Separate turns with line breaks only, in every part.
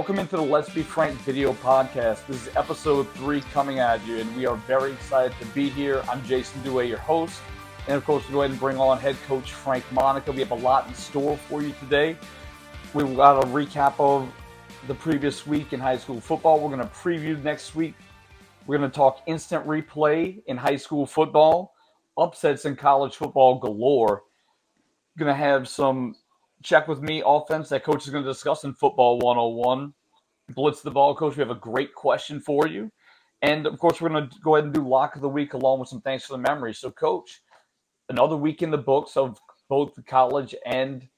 Welcome into the Let's Be Frank video podcast. This is episode three coming at you, and we are very excited to be here. I'm Jason Duhe, your host. And of course, we go ahead and bring on head coach Frank Monica. We have a lot in store for you today. We've got a recap of the previous week in high school football. We're going to preview next week. We're going to talk instant replay in high school football, upsets in college football galore. Going to have some check with me offense that coach is going to discuss in football 101 blitz the ball coach we have a great question for you. And of course we're going to go ahead and do lock of the week along with some thanks for the memories so coach another week in the books of both the college and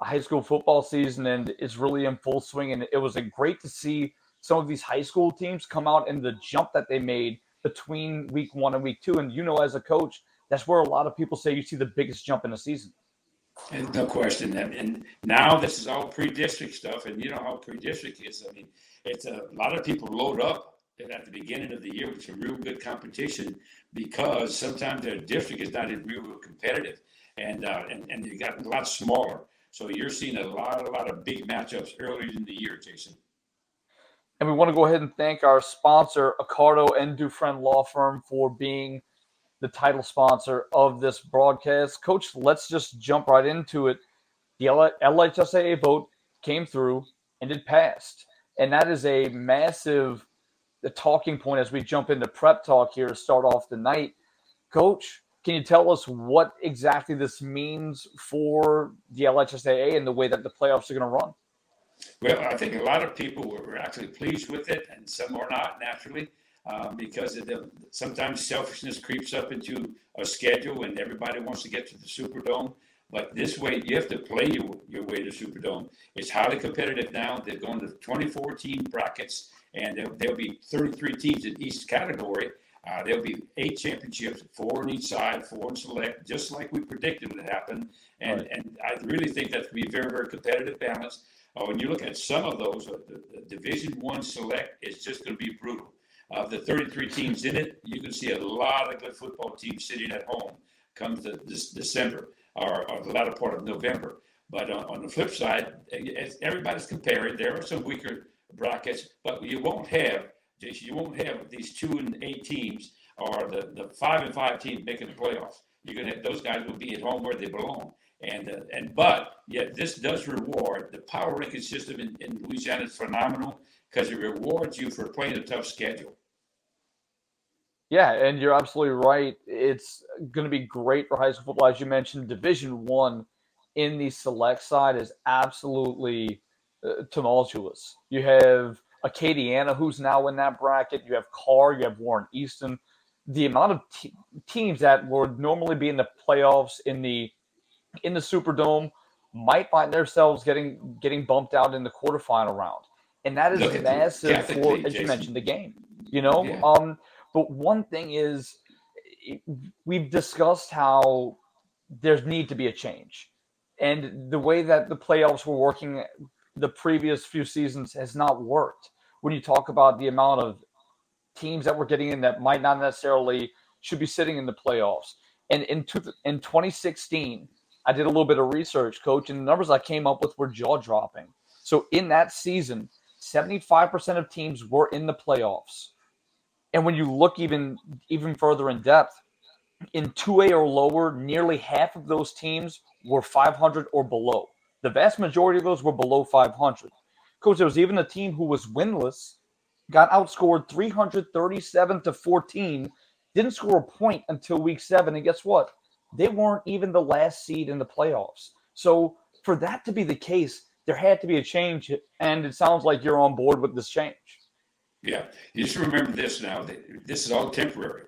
high school football season and it's really in full swing. And it was a great to see some of these high school teams come out and the jump that they made between week one and week two. And you know as a coach that's where a lot of people say you see the biggest jump in the season
and no question. And, now this is all pre-district stuff, and you know how pre-district is. I mean, it's a, a lot of people load up at the beginning of the year with some real good competition because sometimes their district is not real, real competitive, and uh, and and you got a lot smaller. So you're seeing a lot, a lot of big matchups early in the year, Jason.
And we want to go ahead and thank our sponsor, Accardo and Dufresne Law Firm, for being the title sponsor of this broadcast. Coach, let's just jump right into it. The LHSAA vote came through and it passed. And that is a massive talking point as we jump into prep talk here to start off the night. Coach, can you tell us what exactly this means for the LHSAA and the way that the playoffs are going to run?
Well, I think a lot of people were actually pleased with it, and some are not naturally um, because the, sometimes selfishness creeps up into a schedule and everybody wants to get to the Superdome. But this way, you have to play your, your way to Superdome. It's highly competitive now. They're going to 24 team brackets, and there'll, there'll be 33 teams in each category. Uh, there'll be eight championships, four on each side, four in select, just like we predicted would happen. And right. and I really think that's going to be very, very competitive balance. Uh, when you look at some of those, uh, the, the Division One select is just going to be brutal. Of the 33 teams in it, you can see a lot of good football teams sitting at home come to this December or, or the latter part of November. But on, on the flip side, eh, eh, as everybody's comparing. There are some weaker brackets, but you won't have you won't have these two and eight teams or the, the five and five teams making the playoffs. You're gonna have, those guys will be at home where they belong. And uh, and but yet this does reward the power ranking system in, in Louisiana is phenomenal because it rewards you for playing a tough schedule.
Yeah, and you're absolutely right. It's going to be great for high school football, as you mentioned. Division One in the select side is absolutely uh, tumultuous. You have Acadiana, who's now in that bracket. You have Karr. You have Warren Easton. The amount of te- teams that would normally be in the playoffs in the in the Superdome might find themselves getting getting bumped out in the quarterfinal round, and that is massive for, as you mentioned, the game. You know, yeah. um, but one thing is, we've discussed how there's need to be a change, and the way that the playoffs were working the previous few seasons has not worked. When you talk about the amount of teams that we're getting in that might not necessarily should be sitting in the playoffs, and in two, in 2016, I did a little bit of research, coach, and the numbers I came up with were jaw dropping. So in that season, 75% of teams were in the playoffs. And when you look even even further in depth, in 2A or lower, nearly half of those teams were 500 or below. The vast majority of those were below 500. Coach, there was even a team who was winless, got outscored 337 to 14, didn't score a point until week seven. And guess what? They weren't even the last seed in the playoffs. So for that to be the case, there had to be a change. And it sounds like you're on board with this change.
Yeah, you should remember this now. That This is all temporary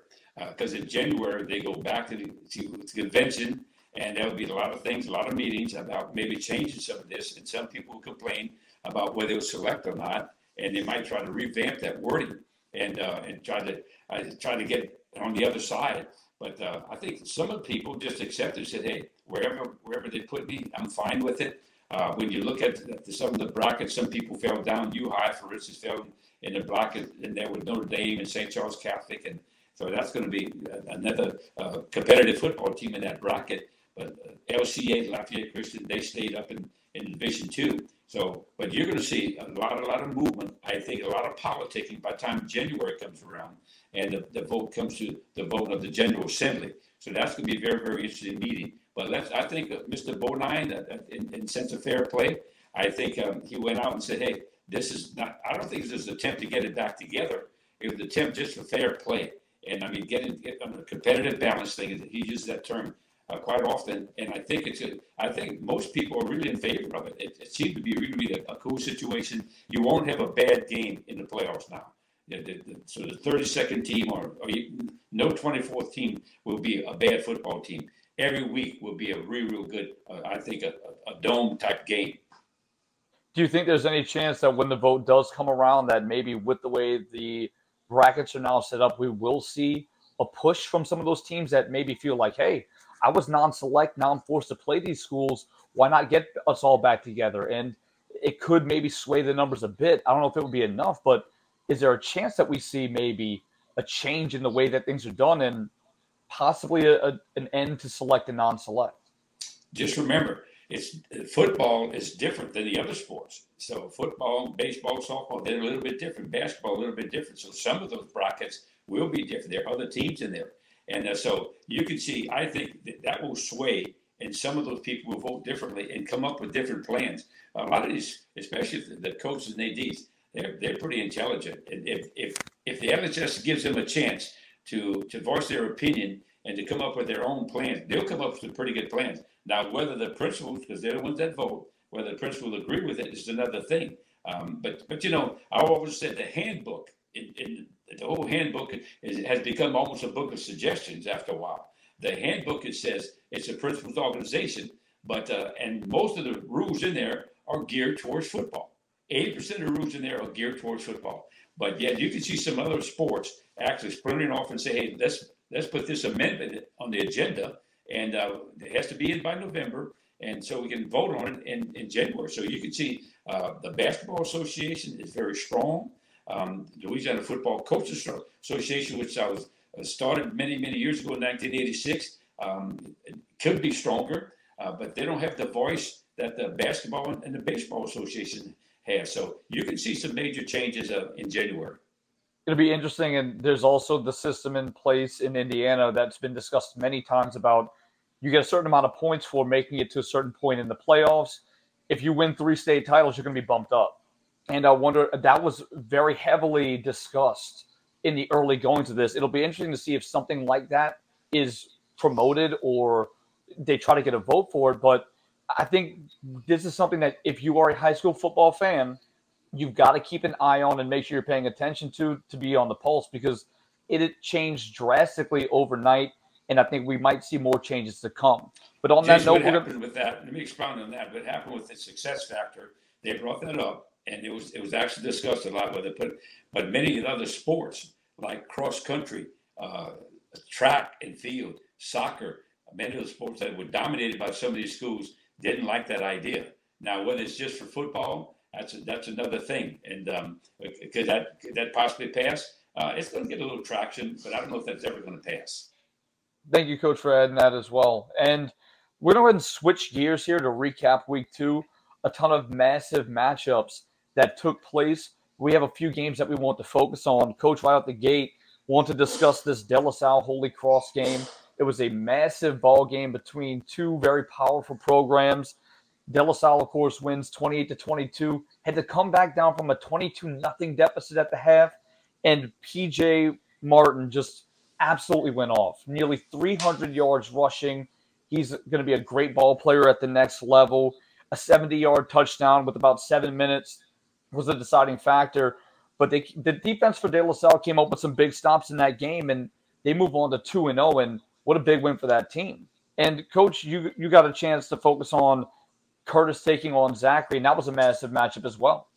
because uh, in January they go back to the, to the convention and there'll be a lot of things, a lot of meetings about maybe changing some of this. And some people complain about whether it's select or not, and they might try to revamp that wording and uh, and try to uh, try to get on the other side. But uh, I think some of the people just accepted and said, "Hey, wherever wherever they put me, I'm fine with it." Uh, when you look at the, some of the brackets, some people fell down. U High, for instance, fell in the bracket in there with Notre Dame and St. Charles Catholic, and so that's going to be another uh, competitive football team in that bracket. But uh, LCA, Lafayette Christian, they stayed up in, in Division Two. So, but you're going to see a lot, a lot of movement. I think a lot of politicking by the time January comes around and the, the vote comes to the vote of the General Assembly. So that's going to be a very, very interesting meeting. But let's, I think Mr. Bonine, uh, uh, in, in sense of fair play, I think um, he went out and said, hey, this is not, I don't think this is an attempt to get it back together. It was an attempt just for fair play. And I mean, getting get a competitive balance thing, he uses that term uh, quite often, and I think it's a, I think most people are really in favor of it. It, it seems to be really a, a, cool situation. You won't have a bad game in the playoffs now. So the 32nd team or, or no 24th team will be a bad football team. Every week will be a real, real good, uh, I think, a, a dome type game.
Do you think there's any chance that when the vote does come around, that maybe with the way the brackets are now set up, we will see a push from some of those teams that maybe feel like, hey, I was non-select. Now I'm forced to play these schools. Why not get us all back together? And it could maybe sway the numbers a bit. I don't know if it would be enough, but is there a chance that we see maybe a change in the way that things are done and possibly a, a, an end to select and non-select?
Just remember, it's football is different than the other sports. So football, baseball, softball, they're a little bit different. Basketball, a little bit different. So some of those brackets will be different. There are other teams in there. And uh, so you can see, I think that, that will sway, and some of those people will vote differently and come up with different plans. A lot of these, especially the coaches and ADs, they're, they're pretty intelligent. And if, if, if the LHS gives them a chance to, to voice their opinion and to come up with their own plans, they'll come up with some pretty good plans. Now, whether the principals, because they're the ones that vote, whether the principal agree with it is another thing. Um, but, but you know, I always said the handbook in, in the whole handbook is, has become almost a book of suggestions after a while. The handbook it says it's a principals organization, but uh, and most of the rules in there are geared towards football. Eighty percent of the rules in there are geared towards football. But yet you can see some other sports actually splinting off and say, hey, let's let's put this amendment on the agenda, and uh, it has to be in by November, and so we can vote on it in, in January. So you can see uh, the basketball association is very strong um, Louisiana Football Coaches Association, which I was uh, started many, many years ago in 1986, um, could be stronger, uh, but they don't have the voice that the basketball and the baseball association have. So you can see some major changes uh, in January.
It'll be interesting, and there's also the system in place in Indiana that's been discussed many times about you get a certain amount of points for making it to a certain point in the playoffs. If you win three state titles, you're going to be bumped up. And I wonder that was very heavily discussed in the early going to this. It'll be interesting to see if something like that is promoted or they try to get a vote for it. But I think this is something that if you are a high school football fan, you've got to keep an eye on and make sure you're paying attention to to be on the pulse because it, it changed drastically overnight. And I think we might see more changes to come. But on
Jason,
that note,
what happened with that? Let me expound on that. What happened with the success factor? They brought that up and it was it was actually discussed a lot with it. But but many other sports like cross country, uh, track and field, soccer, many of the sports that were dominated by some of these schools didn't like that idea. Now, whether it's just for football, that's a, that's another thing. And um, could that could that possibly pass? Uh, it's going to get a little traction, but I don't know if that's ever going to pass.
Thank you, Coach, for adding that as well. And we're going to go ahead and switch gears here to recap week two. A ton of massive matchups that took place. We have a few games that we want to focus on. Coach, right out the gate, want to discuss this De La Salle Holy Cross game. It was a massive ball game between two very powerful programs. De La Salle, of course, wins 28 to 22. Had to come back down from a 22 nothing deficit at the half, and PJ Martin just absolutely went off. Nearly 300 yards rushing. He's going to be a great ball player at the next level. A 70 yard touchdown with about seven minutes was a deciding factor. But they, the defense for De La Salle came up with some big stops in that game, and they move on to two and zero. Oh, and what a big win for that team! And coach, you you got a chance to focus on Curtis taking on Zachary, and that was a massive matchup as well.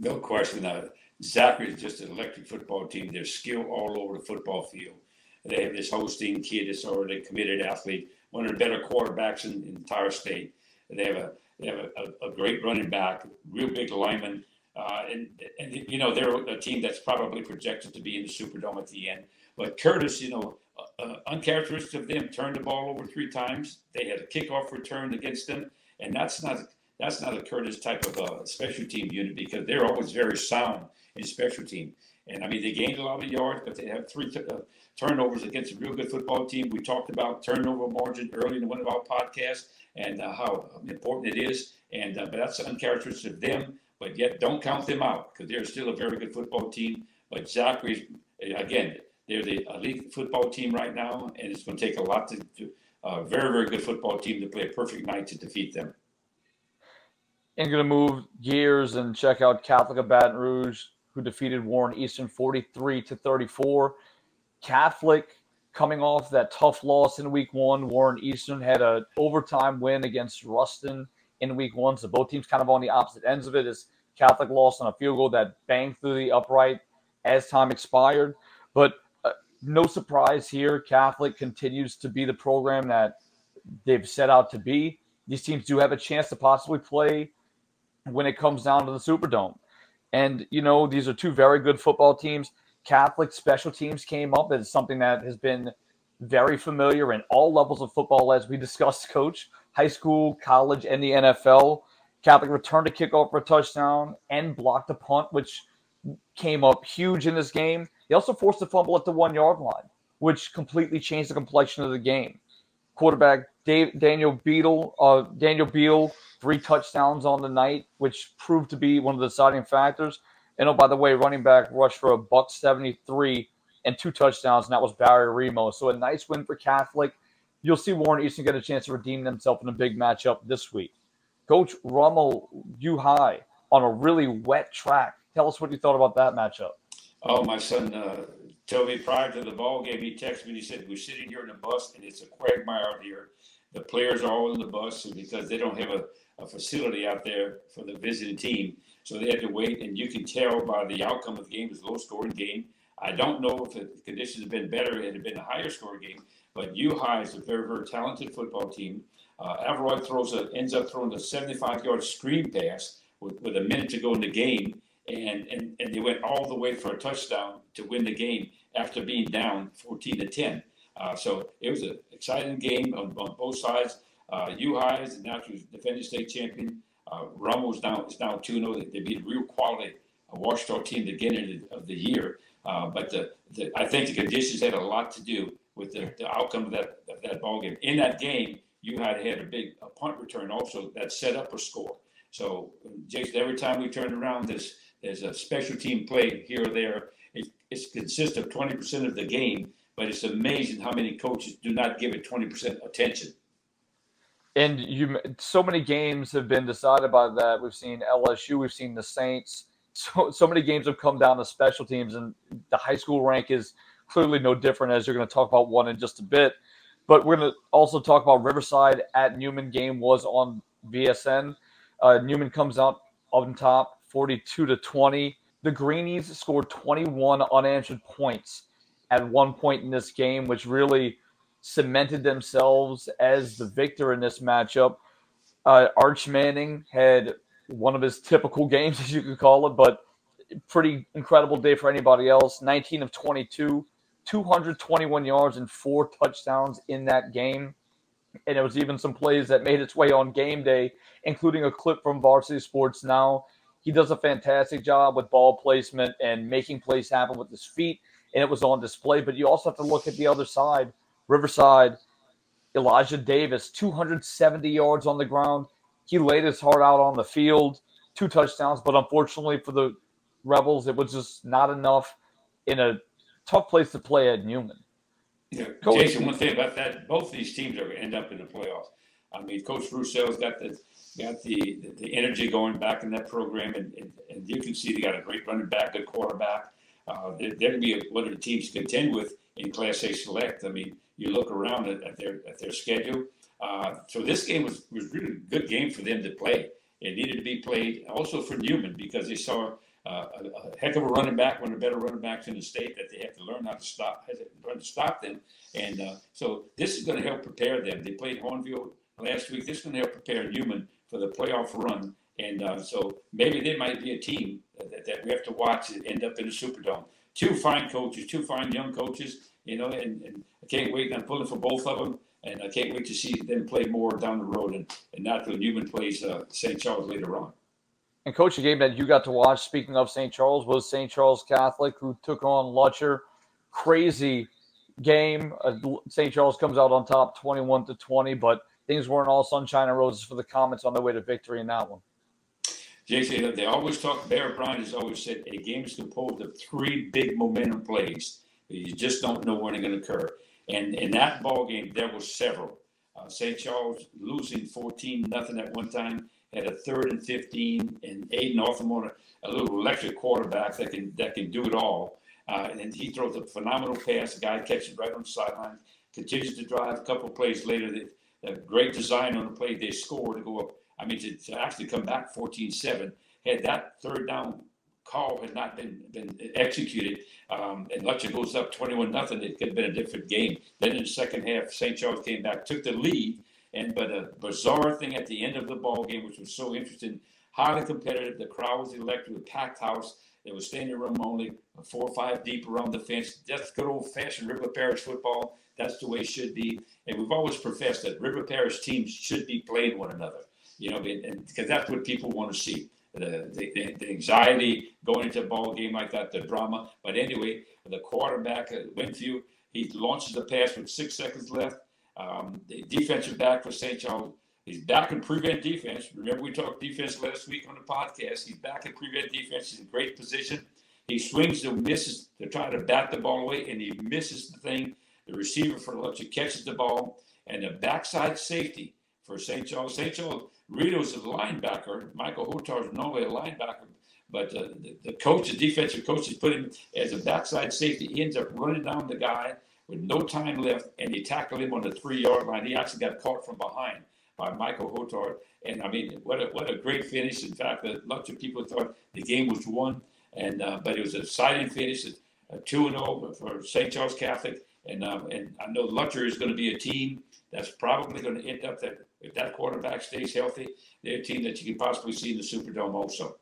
No question. Uh, Zachary is just an electric football team. They're skilled all over the football field. They have this Holstein kid that's already a committed athlete, one of the better quarterbacks in, in the entire state. They have a they have a, a, a great running back, real big lineman. Uh, and, and, you know, they're a team that's probably projected to be in the Superdome at the end. But Curtis, you know, uh, uh, uncharacteristic of them, turned the ball over three times. They had a kickoff return against them, and that's not That's not a Curtis type of uh, special team unit because they're always very sound in special team. And I mean, they gained a lot of yards, but they have three uh, turnovers against a real good football team. We talked about turnover margin early in one of our podcasts and uh, how important it is. And uh, but that's uncharacteristic of them. But yet, don't count them out because they're still a very good football team. But Zachary, again, they're the elite football team right now, and it's going to take a lot to, to a very, very good football team to play a perfect night to defeat them.
And going to move gears and check out Catholic of Baton Rouge, who defeated Warren Easton 43 to 34. Catholic coming off that tough loss in week one. Warren Easton had an overtime win against Ruston in week one. So both teams kind of on the opposite ends of it as Catholic lost on a field goal that banged through the upright as time expired. But uh, no surprise here. Catholic continues to be the program that they've set out to be. These teams do have a chance to possibly play when it comes down to the Superdome. And, you know, these are two very good football teams. Catholic special teams came up as something that has been very familiar in all levels of football, as we discussed, coach, high school, college, and the NFL. Catholic returned a kickoff for a touchdown and blocked a punt, which came up huge in this game. They also forced a fumble at the one yard line, which completely changed the complexion of the game. Quarterback Dave, Daniel Beadle, uh, Daniel Beal, three touchdowns on the night, which proved to be one of the deciding factors. And oh, by the way, running back rushed for a buck 73 and two touchdowns, and that was Barry Remo. So a nice win for Catholic. You'll see Warren Easton get a chance to redeem themselves in a big matchup this week. Coach Rummel, U High on a really wet track. Tell us what you thought about that matchup.
Oh, my son uh, me prior to the ball game, he texted me. He said, "We're sitting here in the bus, and it's a quagmire out here. The players are all in the bus because they don't have a, a facility out there for the visiting team. So they had to wait, and you can tell by the outcome of the game. Was a low scoring game. I don't know if the conditions had been better, it had been a higher scoring game, but U High is a very, very talented football team. Uh, throws a, ends up throwing a 75 yard screen pass with, with a minute to go in the game, and, and, and they went all the way for a touchdown to win the game after being down 14 to 10. Uh, so it was an exciting game on, on both sides. Uh, U High is the natural defending state champion. Uh, Rummel's now is now 2 0. They beat a real quality uh, Ouachita team to get into of the year. Uh, but the, the, I think the conditions had a lot to do with the, the outcome of that of that ball game. In that game, you had had a big a punt return also that set up a score. So, Jason, every time we turn around, there's there's a special team play here or there. It, it consists of 20% of the game, but it's amazing how many coaches do not give it 20% attention
and you so many games have been decided by that. We've seen LSU, we've seen the Saints. So so many games have come down to special teams, and the high school rank is clearly no different. As you're going to talk about one in just a bit, but we're going to also talk about Riverside at Newman. Game was on VSN. Uh, Newman comes out on top, 42 to 20. The Greenies scored 21 unanswered points at one point in this game, which really cemented themselves as the victor in this matchup. Uh, Arch Manning had one of his typical games, as you could call it, but pretty incredible day for anybody else. 19 of 22, 221 yards and four touchdowns in that game. And it was even some plays that made its way on game day, including a clip from Varsity Sports Now. He does a fantastic job with ball placement and making plays happen with his feet, and it was on display. But you also have to look at the other side Riverside, Elijah Davis, 270 yards on the ground. He laid his heart out on the field, two touchdowns, but unfortunately for the Rebels, it was just not enough in a tough place to play at Newman.
Yeah, Coach, Jason, one thing about that, both these teams are going to end up in the playoffs. I mean, Coach Rousseau's got the got the, the energy going back in that program, and, and, and you can see they got a great running back, good quarterback. Uh, they're, they're going to be one of the teams to contend with in Class A Select. I mean, you look around at, at their at their schedule. Uh, so this game was was really a good game for them to play. It needed to be played also for Newman because they saw uh, a, a, heck of a running back, one of the better running backs in the state that they have to learn how to stop, to learn to stop them. And uh, so this is going to help prepare them. They played Hahnville last week. This is going to help prepare Newman for the playoff run. And uh, so maybe they might be a team that, that we have to watch end up in the Superdome. Two fine coaches, two fine young coaches you know, and, and can't wait. I'm pulling for both of them. And I can't wait to see them play more down the road, and, and not when Newman plays uh, St. Charles later on.
And coach, a game that you got to watch, speaking of St. Charles, was St. Charles Catholic, who took on Lutcher. Crazy game. Uh, St. Charles comes out on top 21 to 20, but things weren't all sunshine and roses for the Comets on their way to victory in that one.
JC, they always talk, Bear Bryant has always said a game is composed of three big momentum plays. You just don't know when they're going to occur. And in that ball game, there were several. Uh, St. Charles losing 14 nothing at one time had a third and 15, and Aiden Arthur, a little electric quarterback that can that can do it all. Uh, and then he throws a phenomenal pass. The guy catches it right on the sideline, continues to drive. A couple plays later, the great design on the play, they score to go up. I mean, to, to actually come back 14 7. Had that third down call had not been, been executed, um, and Lutcher goes up 21 nothing, it could have been a different game. Then in the second half, St. Charles came back, took the lead, and but a bizarre thing at the end of the ball game, which was so interesting, highly competitive. The crowd was electric, a packed house. It was standing room only, four or five deep around the fence. That's good old fashioned River Parish football. That's the way it should be. And we've always professed that River Parish teams should be playing one another. You know, because that's what people want to see. The, the, the, anxiety going into a ball game like that, the drama. But anyway, the quarterback, uh, Winfield, he launches the pass with six seconds left. Um, the defensive back for St. Charles, he's back in prevent defense. Remember, we talked defense last week on the podcast. He's back in prevent defense. He's in great position. He swings and misses to try to bat the ball away, and he misses the thing. The receiver for Lutcher catches the ball, and the backside safety for St. Charles. St. Charles, Rito's a linebacker. Michael Hotard is normally a linebacker, but uh, the, the coach, the defensive coach, has put him as a backside safety. He ends up running down the guy with no time left, and he tackled him on the three yard line. He actually got caught from behind by Michael Hotard. And I mean, what a, what a great finish. In fact, a lot of people thought the game was won, and uh, but it was a exciting finish, a 2 0 for St. Charles Catholic. And, um, and I know Lutcher is going to be a team that's probably going to end up that if that quarterback stays healthy, they're a team that you can possibly see in the Superdome also.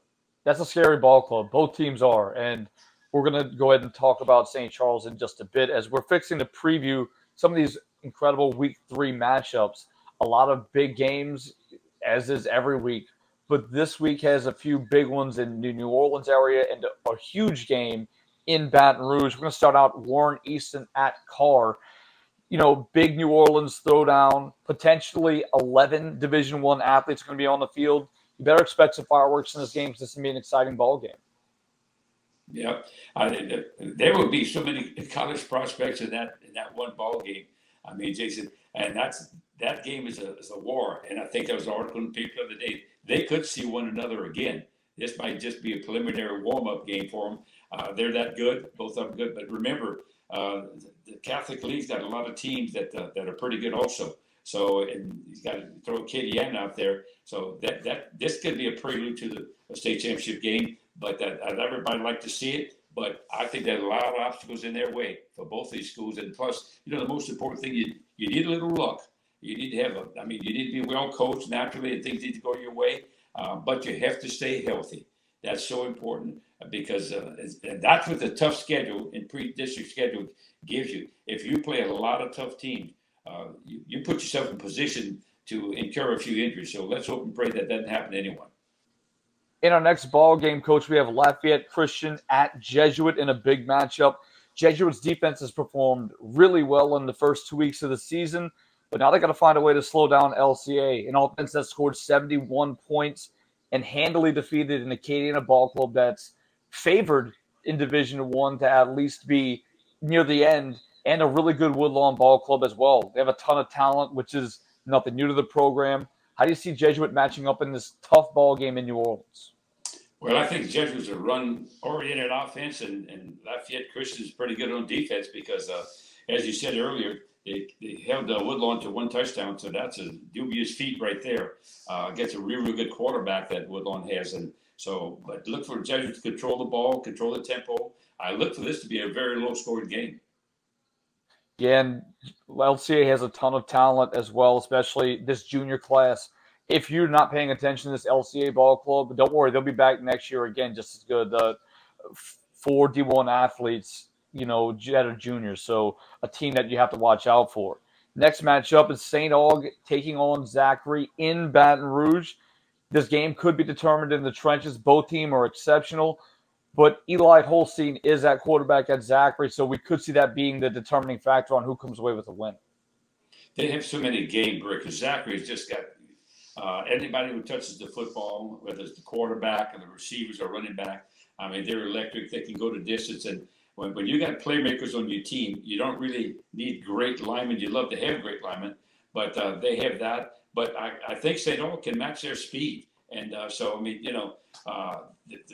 That's a scary ball club. Both teams are. And we're going to go ahead and talk about St. Charles in just a bit as we're fixing to preview some of these incredible week three matchups. A lot of big games, as is every week. But this week has a few big ones in the New Orleans area and a huge game in Baton Rouge. We're going to start out Warren Easton at Karr. You know, big New Orleans throwdown. Potentially 11 Division One athletes going to be on the field. You better expect some fireworks in this game because this is going to be an exciting ball game.
Yeah, I, there will be so many college prospects in that in that one ball game. I mean, Jason, and that's that game is a, is a war. And I think there was an article in the paper the other day. They could see one another again. This might just be a preliminary warm up game for them. Uh, they're that good, both of them good. But remember, uh, the Catholic League's got a lot of teams that uh, that are pretty good also. So and he's got to throw Acadiana out there. So that that this could be a prelude to the state championship game but that, everybody like to see it. But I think there's a lot of obstacles in their way for both these schools. And plus, you know, the most important thing you you need a little luck. You need to have a. I mean, you need to be well coached naturally, and things need to go your way. Uh, but you have to stay healthy. That's so important because uh, and that's what the tough schedule in pre-district schedule gives you. If you play a lot of tough teams, uh, you, you put yourself in position to incur a few injuries. So let's hope and pray that doesn't happen to anyone.
In our next ball game, coach, we have Lafayette Christian at Jesuit in a big matchup. Jesuit's defense has performed really well in the first two weeks of the season, but now they got to find a way to slow down LCA, an offense that scored 71 points and handily defeated an Acadiana ball club that's favored in Division One to at least be near the end, and a really good Woodlawn ball club as well. They have a ton of talent, which is nothing new to the program. How do you see Jesuit matching up in this tough ball game in New Orleans?
Well, I think Jesuit's a run-oriented offense, and, and Lafayette Christian is pretty good on defense because, uh, as you said earlier, they, they held uh, Woodlawn to one touchdown, so that's a dubious feat right there. Uh, a really, really good quarterback that Woodlawn has, and so, but look for Jesuit to control the ball, control the tempo. I look for this to be a very low-scoring game.
Yeah, and LCA has a ton of talent as well, especially this junior class. If you're not paying attention to this LCA ball club, don't worry, they'll be back next year again, just as good. Uh, four D1 athletes, you know, that are juniors, so a team that you have to watch out for. Next matchup is St. Aug taking on Zachary in Baton Rouge. This game could be determined in the trenches. Both teams are exceptional, but Eli Holstein is at quarterback at Zachary, so we could see that being the determining factor on who comes away with a win.
They have so many game breakers. Zachary's just got uh, anybody who touches the football, whether it's the quarterback or the receivers or running back. I mean, they're electric. They can go to distance and when, when you got playmakers on your team, you don't really need great linemen. You love to have great linemen, but uh, they have that. But I, I think St. Aug can match their speed. And uh, so, I mean, you know, uh,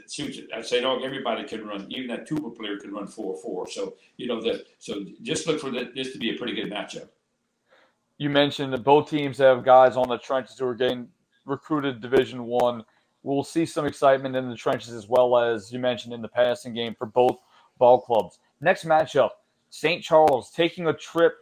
St. Aug, everybody can run. Even that tuba player can run 4-4. So, you know, the, so just look for this to be a pretty good matchup.
You mentioned that both teams have guys on the trenches who are getting recruited Division One. We'll see some excitement in the trenches as well as you mentioned in the passing game for both – ball clubs. Next matchup St. Charles taking a trip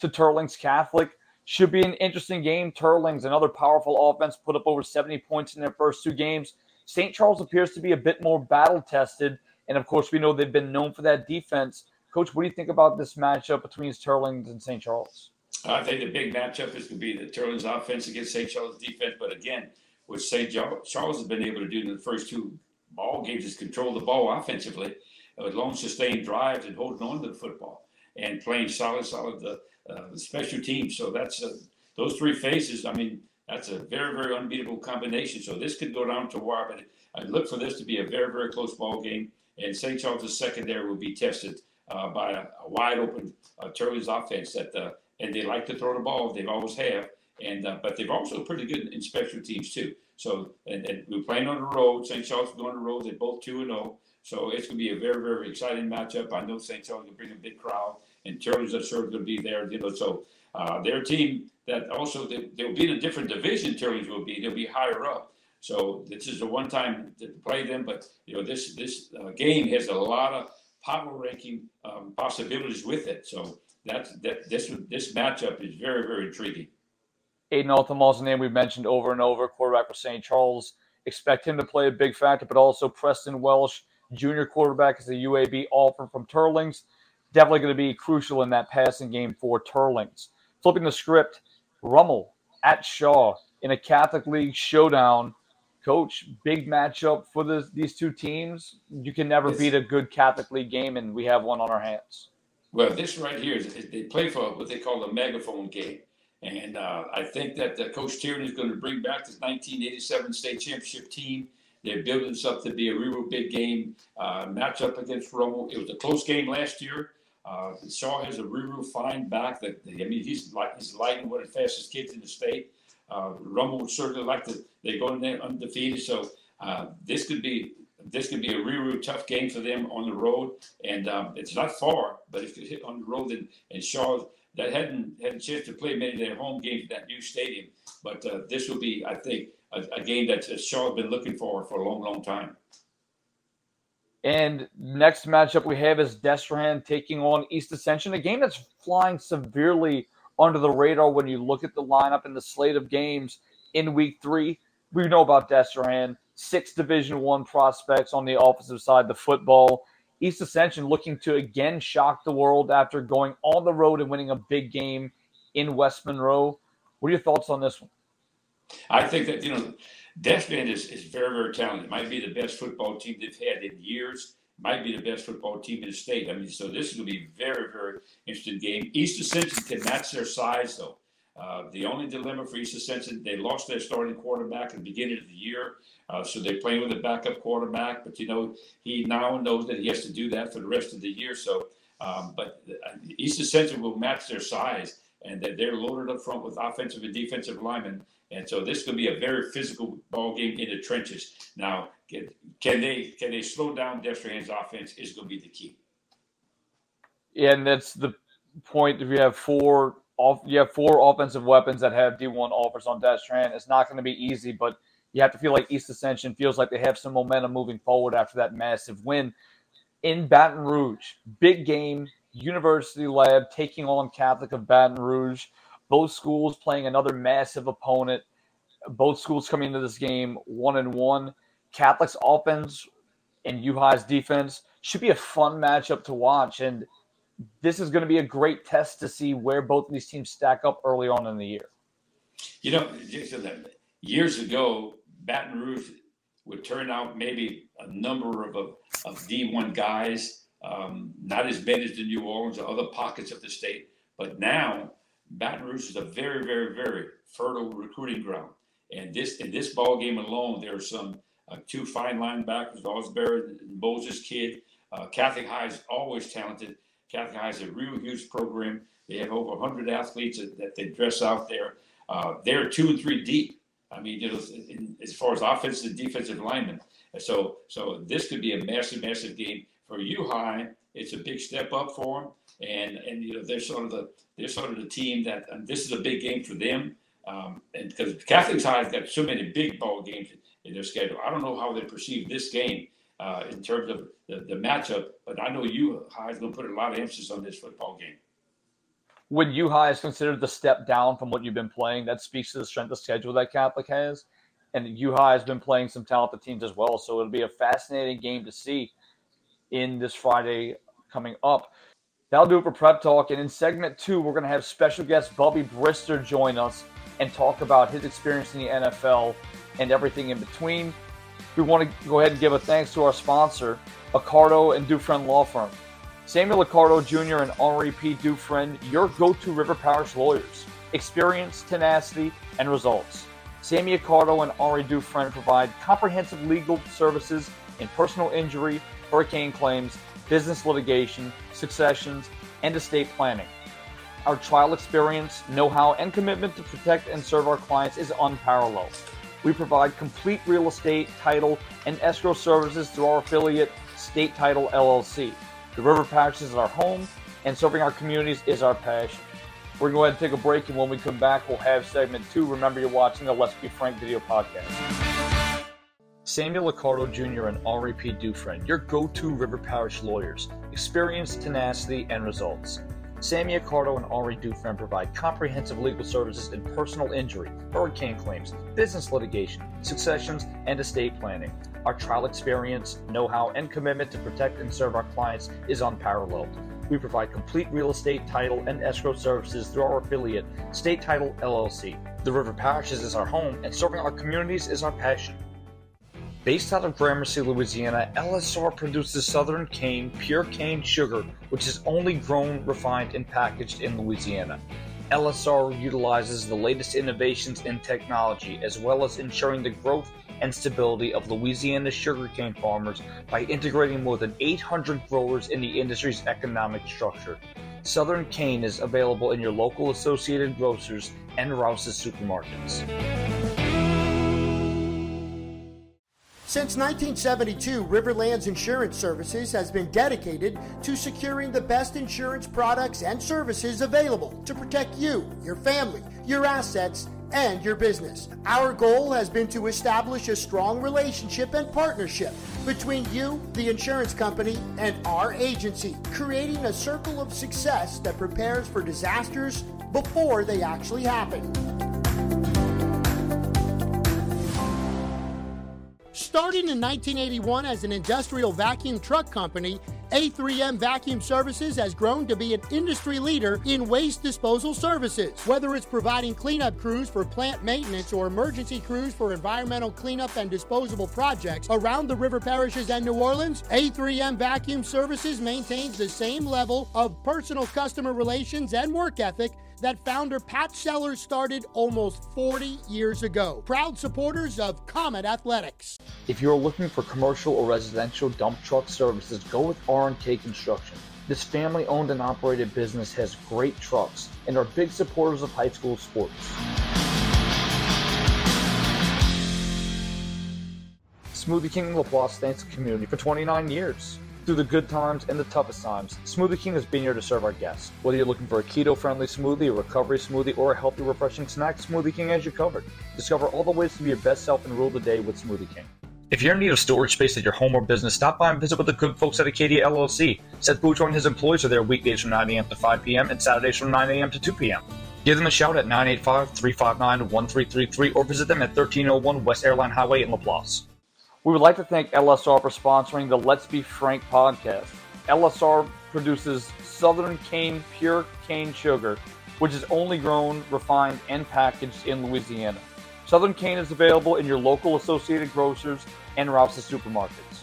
to Teurlings Catholic. Should be an interesting game. Teurlings, another powerful offense, put up over 70 points in their first two games. St. Charles appears to be a bit more battle tested. And of course, we know they've been known for that defense. Coach, what do you think about this matchup between Teurlings and St. Charles?
I think the big matchup is going to be the Teurlings offense against St. Charles defense. But again, what St. Charles has been able to do in the first two ball games is control the ball offensively with long sustained drives and holding on to the football and playing solid, solid uh, uh, special teams. So that's uh, those three phases. I mean, that's a very, very unbeatable combination. So this could go down to war, but I look for this to be a very, very close ball game. And St. Charles' secondary will be tested uh, by a, a, wide open uh, Teurlings offense that, uh, and they like to throw the ball. They've always have. And uh, but they've also pretty good in special teams too. So and, and we're playing on the road. St. Charles going on the road. They're both two and zero. Oh. So it's going to be a very, very exciting matchup. I know St. Charles will bring a big crowd, and are sure going to be there. You know, so uh, their team that also they, will be in a different division. Turtles will be they'll be higher up. So this is a one time to play them, but you know this this uh, game has a lot of power ranking um, possibilities with it. So that's that this this matchup is very very intriguing.
Aiden Althamall's name we've mentioned over and over, quarterback for St. Charles. Expect him to play a big factor, but also Preston Welsh junior quarterback is a UAB offer from Teurlings. Definitely going to be crucial in that passing game for Teurlings. Flipping the script, Rummel at Shaw in a Catholic League showdown. Coach, big matchup for the, these two teams. You can never beat a good Catholic League game, and we have one on our hands.
Well, this right here is they play for what they call the megaphone game. And uh, I think that uh, Coach Tierney is going to bring back this 1987 state championship team. They're building this up to be a real big game uh, matchup against Rummel. It was a close game last year. Uh, Shaw has a real, fine back. That I mean, he's like he's lighting one of the fastest kids in the state. Uh, Rummel would certainly like to. They go in there undefeated, so uh, this could be this could be a real, real tough game for them on the road. And um, it's not far, but if you hit on the road, and, and Shaw that hadn't had a chance to play many of their home games at that new stadium. But uh, this will be, I think, a, a game that Shaw's been looking for for a long, long time.
And next matchup we have is Destrehan taking on East Ascension, a game that's flying severely under the radar when you look at the lineup and the slate of games in week three. We know about Destrehan, six Division One prospects on the offensive side, the football. East Ascension looking to again shock the world after going on the road and winning a big game in West Monroe. What are your thoughts on this one?
I think that, you know, Destrehan is, is very, very talented. Might be the best football team they've had in years. Might be the best football team in the state. I mean, so this is going to be a very, very interesting game. East Ascension can match their size, though. Uh, the only dilemma for East Ascension, they lost their starting quarterback at the beginning of the year. Uh, so they're playing with a backup quarterback. But, you know, he now knows that he has to do that for the rest of the year. So, um, but uh, East Ascension will match their size and that they're loaded up front with offensive and defensive linemen. And so this could be a very physical ball game in the trenches. Now, can, they can they slow down Destrehan's offense? Is going to be the key.
And that's the point. If you have four off, you have four offensive weapons that have D1 offers on Destrehan. It's not going to be easy, but you have to feel like East Ascension feels like they have some momentum moving forward after that massive win in Baton Rouge. Big game, University Lab taking on Catholic of Baton Rouge. Both schools playing another massive opponent. Both schools coming into this game one and one. Catholic's offense and U High's defense should be a fun matchup to watch. And this is going to be a great test to see where both of these teams stack up early on in the year.
You know, years ago, Baton Rouge would turn out maybe a number of, of, of D1 guys, um, not as many as the New Orleans or other pockets of the state. But now, Baton Rouge is a very, very, very fertile recruiting ground. And this in this ball game alone, there are some uh, two fine linebackers, Osbury and Moses Kid. Uh, Catholic High is always talented. Catholic High is a real huge program. They have over 100 athletes that, that they dress out there. Uh, they're two and three deep. I mean, you know, in, as far as offensive and defensive linemen. So, so this could be a massive, massive game for U High. It's a big step up for them, and and you know they're sort of the they're sort of the team that this is a big game for them. Um, and because Catholic High has got so many big ball games in their schedule, I don't know how they perceive this game uh, in terms of the, the matchup. But I know U High is going to put a lot of emphasis on this football game.
When U High is considered the step down from what you've been playing, that speaks to the strength of schedule that Catholic has. And U High has been playing some talented teams as well. So it'll be a fascinating game to see in this Friday coming up. That'll do it for Prep Talk. And in segment two, we're going to have special guest Bubby Brister join us and talk about his experience in the NFL and everything in between. We want to go ahead and give a thanks to our sponsor, Accardo and Dufresne Law Firm. Samuel Accardo Jr. and Henri P. Dufresne, your go-to River Parish lawyers. Experience, tenacity, and results. Sammy Accardo and Henri Dufresne provide comprehensive legal services in personal injury, hurricane claims, business litigation, successions, and estate planning. Our trial experience, know how, and commitment to protect and serve our clients is unparalleled. We provide complete real estate, title, and escrow services through our affiliate, State Title LLC. The River Parishes is our home, and serving our communities is our passion. We're going to go ahead and take a break, and when we come back, we'll have segment two. Remember, you're watching the Let's Be Frank video podcast. Samuel Accardo Jr. and Henri P. Dufresne, your go to River Parish lawyers. Experience, tenacity, and results. Sammy Accardo and Henri Dufresne provide comprehensive legal services in personal injury, hurricane claims, business litigation, successions, and estate planning. Our trial experience, know how, and commitment to protect and serve our clients is unparalleled. We provide complete real estate title and escrow services through our affiliate, State Title LLC. The River Parishes is our home, and serving our communities is our passion. Based out of Gramercy, Louisiana, LSR produces Southern cane, pure cane sugar, which is only grown, refined, and packaged in Louisiana. LSR utilizes the latest innovations in technology as well as ensuring the growth and stability of Louisiana sugarcane farmers by integrating more than 800 growers in the industry's economic structure. Southern cane is available in your local Associated Grocers and Rouse's supermarkets.
Since 1972, Riverlands Insurance Services has been dedicated to securing the best insurance products and services available to protect you, your family, your assets, and your business. Our goal has been to establish a strong relationship and partnership between you, the insurance company, and our agency, creating a circle of success that prepares for disasters before they actually happen. Starting in 1981 as an industrial vacuum truck company, A3M Vacuum Services has grown to be an industry leader in waste disposal services. Whether it's providing cleanup crews for plant maintenance or emergency crews for environmental cleanup and disposable projects around the river parishes and New Orleans, A3M Vacuum Services maintains the same level of personal customer relations and work ethic that founder Pat Sellers started almost 40 years ago. Proud supporters of Comet Athletics.
If you're looking for commercial or residential dump truck services, go with R&K Construction. This family owned and operated business has great trucks and are big supporters of high school sports. Smoothie King LaPlace thanks the community for 29 years. Through the good times and the toughest times, Smoothie King has been here to serve our guests. Whether you're looking for a keto friendly smoothie, a recovery smoothie, or a healthy, refreshing snack, Smoothie King has you covered. Discover all the ways to be your best self and rule the day with Smoothie King. If you're in need of storage space at your home or business, stop by and visit with the good folks at Acadia LLC. Seth Bouchard and his employees are there weekdays from 9 a.m. to 5 p.m. and Saturdays from 9 a.m. to 2 p.m. Give them a shout at 985 359 1333 or visit them at 1301 West Airline Highway in LaPlace. We would like to thank LSR for sponsoring the Let's Be Frank podcast. LSR produces Southern Cane Pure Cane Sugar, which is only grown, refined, and packaged in Louisiana. Southern Cane is available in your local Associated Grocers and Ralph's supermarkets.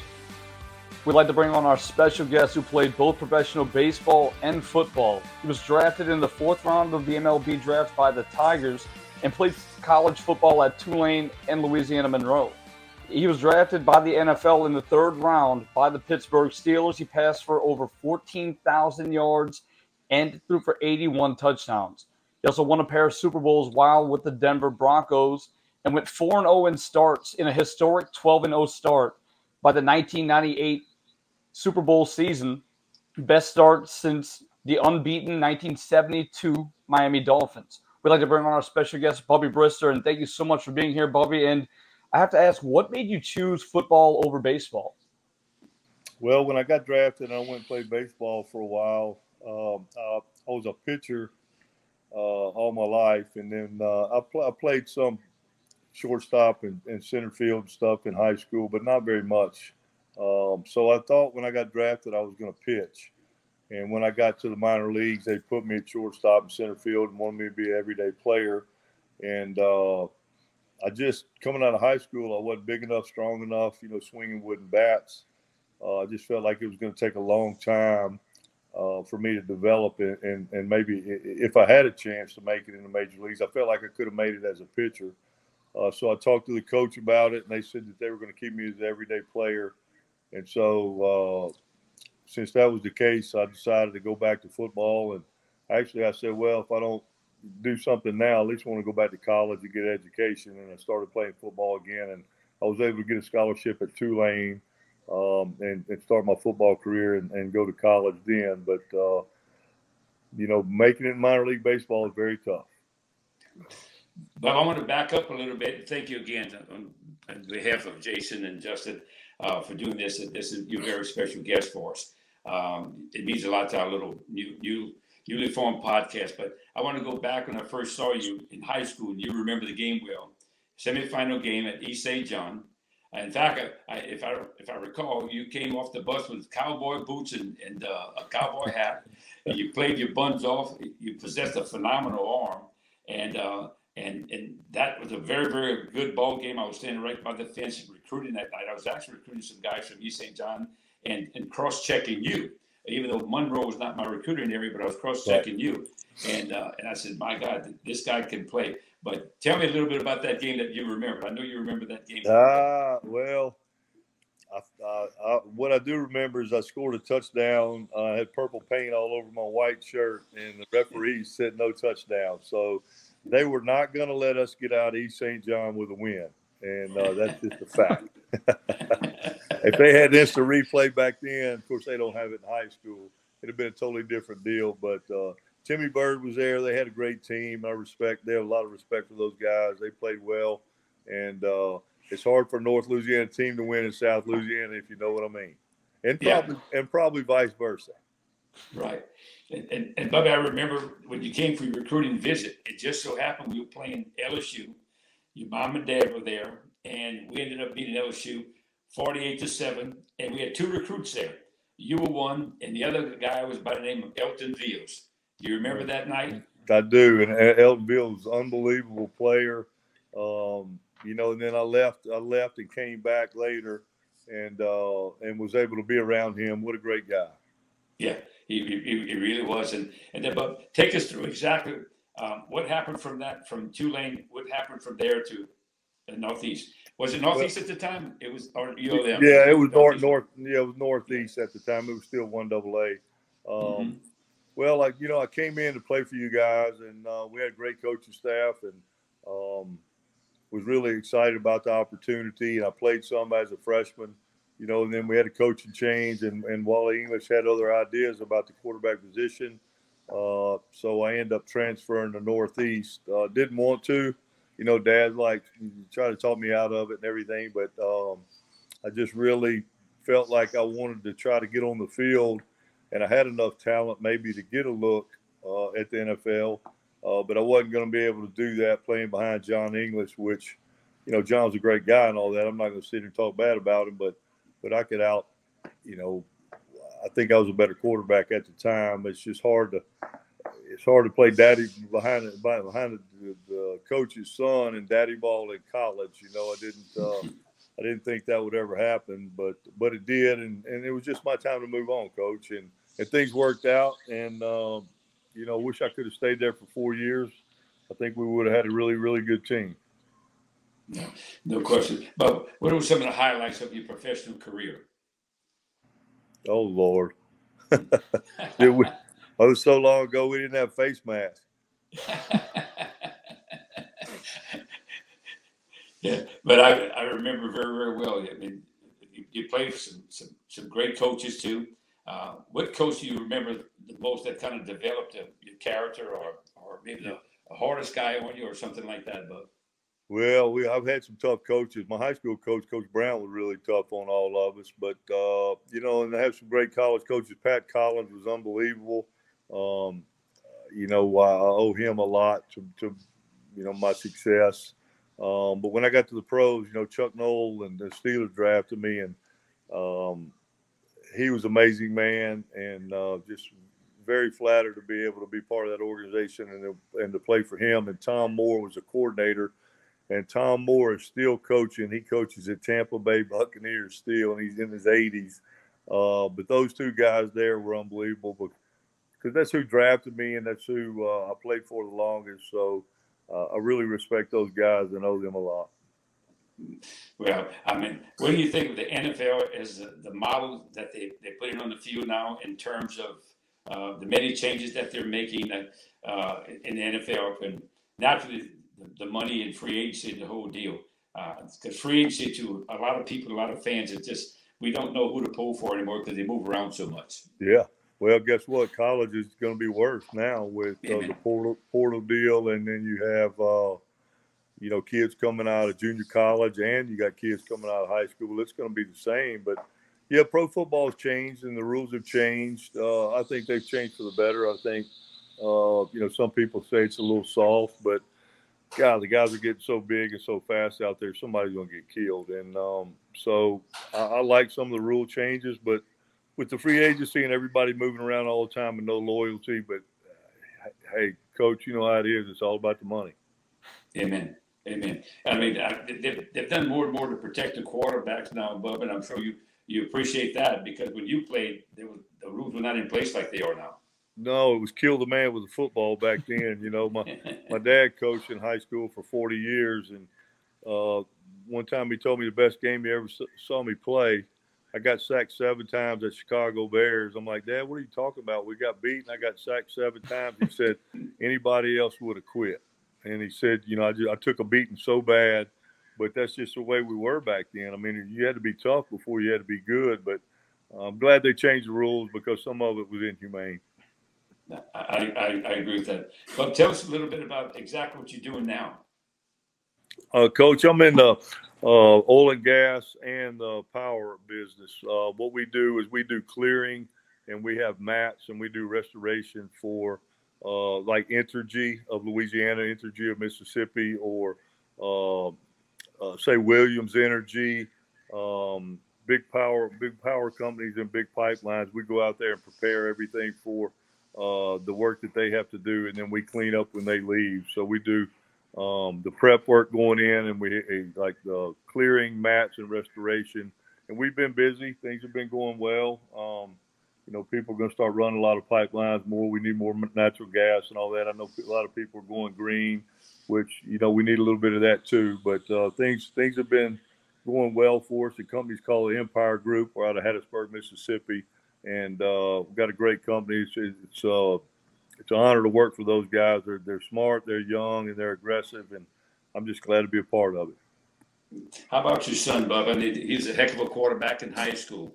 We'd like to bring on our special guest who played both professional baseball and football. He was drafted in the fourth round of the MLB draft by the Tigers and played college football at Tulane and Louisiana Monroe. He was drafted by the NFL in the third round by the Pittsburgh Steelers. He passed for over 14,000 yards and threw for 81 touchdowns. He also won a pair of Super Bowls while with the Denver Broncos and went 4 0 in starts in a historic 12 0 start by the 1998 Super Bowl season, best start since the unbeaten 1972 Miami Dolphins. We'd like to bring on our special guest, Bubby Brister, and thank you so much for being here, Bubby. And I have to ask, what made you choose football over baseball?
Well, when I got drafted, I went and played baseball for a while. Um, I, I, was a pitcher uh, all my life, and then uh, I, pl- I, played some shortstop and, and, center field stuff in high school, but not very much. Um, so I thought when I got drafted, I was going to pitch. And when I got to the minor leagues, they put me at shortstop and center field and wanted me to be an everyday player. And uh, I just coming out of high school, I wasn't big enough, strong enough, you know, swinging wooden bats. Uh, I just felt like it was going to take a long time uh, for me to develop it, and and maybe if I had a chance to make it in the major leagues, I felt like I could have made it as a pitcher. Uh, so I talked to the coach about it, and they said that they were going to keep me as an everyday player. And so, uh, since that was the case, I decided to go back to football. And actually, I said, well, if I don't do something now, at least want to go back to college and get education. And I started playing football again, and I was able to get a scholarship at Tulane um, and, and, start my football career and, and go to college then. But uh, you know, making it in minor league baseball is very tough.
Bob, I want to back up a little bit. Thank you again on, on behalf of Jason and Justin uh, for doing this. This is your very special guest for us. Um, it means a lot to our little new, new formed podcast. But I want to go back when I first saw you in high school, and you remember the game well. Semifinal game at East St. John. In fact, I, if I if I recall, you came off the bus with cowboy boots and, and uh, a cowboy hat, and you played your buns off. You possessed a phenomenal arm, and uh, and and that was a very very good ball game. I was standing right by the fence recruiting that night. I was actually recruiting some guys from East St. John and and cross checking you even though Monroe was not my recruiting area, but I was cross checking right. you. And uh, and I said, my God, this guy can play. But tell me a little bit about that game that you remember. I know you remember that game.
Ah, uh, well, I, I, what I do remember is I scored a touchdown. I had purple paint all over my white shirt, and the referees said no touchdown. So they were not going to let us get out of East St. John with a win, and uh, that's just a fact. if they had instant replay back then, of course they don't have it in high school. It'd have been a totally different deal. But uh, Timmy Bird was there. They had a great team. I respect. They have a lot of respect for those guys. They played well, and uh, it's hard for a North Louisiana team to win in South Louisiana if you know what I mean, and probably yeah. and probably vice versa.
Right. And, and, and Bubby, I remember when you came for your recruiting visit, it just so happened we were playing LSU. Your mom and dad were there, and we ended up beating LSU 48 to 7. And we had two recruits there. You were one, and the other guy was by the name of Elton Veals. Do you remember that night?
I do. And Elton Veals, unbelievable player. Um, you know, and then I left. I left and came back later, and uh, and was able to be around him. What a great guy!
Yeah, he, he, he really was. And and then, but take us through exactly um, what happened from that from Tulane. What happened from there to the Northeast? Was it northeast at the time? It was, or you know,
yeah, it was north, north, yeah, it was northeast at the time. It was still one double A. Um, mm-hmm. Well, like you know, I came in to play for you guys, and uh, we had great coaching staff, and um, was really excited about the opportunity. And I played some as a freshman, you know, and then we had a coaching change, and, and Wally English had other ideas about the quarterback position. Uh, so I ended up transferring to Northeast. Uh, didn't want to you know, Dad like try to talk me out of it and everything, but um, I just really felt like I wanted to try to get on the field, and I had enough talent maybe to get a look uh, at the NFL, uh, but I wasn't going to be able to do that playing behind John English, which, you know, John's a great guy and all that. I'm not going to sit here and talk bad about him, but but I could out, you know, I think I was a better quarterback at the time. It's just hard to it's hard to play daddy behind behind the, the coach's son and daddy ball in college. You know, I didn't uh, I didn't think that would ever happen, but but it did, and, and it was just my time to move on, coach, and and things worked out, and um, you know, wish I could have stayed there for four years. I think we would have had a really really good team.
No, no question. But what were some of the highlights of your professional career?
Oh Lord, it was, it was so long ago we didn't have face masks.
yeah, but I, I remember very very well. I mean, you, you played some, some some great coaches too. Uh, what coach do you remember the most that kind of developed a, your character, or or maybe the, the hardest guy on you, or something like that, Bob?
Well, we I've had some tough coaches. My high school coach, Coach Brown, was really tough on all of us. But uh, you know, and I have some great college coaches. Pat Collins was unbelievable. Um, you know, I owe him a lot to, to you know my success. Um, but when I got to the pros, you know, Chuck Noll and the Steelers drafted me, and um, he was an amazing man, and uh, just very flattered to be able to be part of that organization and to, and to play for him. And Tom Moore was a coordinator and Tom Moore is still coaching. He coaches at Tampa Bay Buccaneers still, and he's in his 80s. Uh, but those two guys there were unbelievable because that's who drafted me, and that's who uh, I played for the longest. So uh, I really respect those guys and owe them a lot.
Well, I mean, what do you think of the NFL as the, the model that they, they put it on the field now in terms of uh, the many changes that they're making uh, in the NFL? And naturally, the, the money and free agency, the whole deal. Because uh, free agency to a lot of people, a lot of fans, it's just we don't know who to pull for anymore because they move around so much.
Yeah. Well, guess what? College is going to be worse now with uh, the portal portal deal, and then you have uh, you know kids coming out of junior college, and you got kids coming out of high school. It's going to be the same, but yeah, pro football has changed and the rules have changed. Uh, I think they've changed for the better. I think uh, you know some people say it's a little soft, but God, the guys are getting so big and so fast out there. Somebody's going to get killed, and um, so I, I, like some of the rule changes. But with the free agency and everybody moving around all the time and no loyalty, but uh, hey, coach, you know how it is. It's all about the money.
Amen. Amen. I mean, they've, they've done more and more to protect the quarterbacks now, Bub, and I'm sure you you appreciate that because when you played, there was, the rules were not in place like they are now.
No, it was kill the man with a football back then. You know, my my dad coached in high school for 40 years, and uh, one time he told me the best game he ever saw me play. I got sacked seven times at Chicago Bears. I'm like, Dad, what are you talking about? We got beaten. I got sacked seven times. He said, anybody else would have quit. And he said, you know, I, just, I took a beating so bad, but that's just the way we were back then. I mean, you had to be tough before you had to be good. But I'm glad they changed the rules because some of it was inhumane.
I, I, I agree with that. But tell us a little bit about exactly what you're doing now.
Uh, Coach, I'm in the uh, oil and gas and the power business. Uh, what we do is we do clearing and we have mats and we do restoration for uh, like Entergy of Louisiana, Entergy of Mississippi, or uh, uh, say Williams Energy, um, big power, big power companies and big pipelines. We go out there and prepare everything for uh, the work that they have to do, and then we clean up when they leave. So we do um, the prep work going in, and we like the clearing, mats, and restoration. And we've been busy. Things have been going well. Um, you know, people are going to start running a lot of pipelines more. We need more natural gas and all that. I know a lot of people are going green, which you know we need a little bit of that too. But uh, things things have been going well for us. The company's called the Empire Group. We're out of Hattiesburg, Mississippi and uh, we've got a great company. It's it's, uh, it's an honor to work for those guys. They're they're smart, they're young, and they're aggressive, and I'm just glad to be a part of it.
How about your son, Bubba? He's a heck of a quarterback in high school.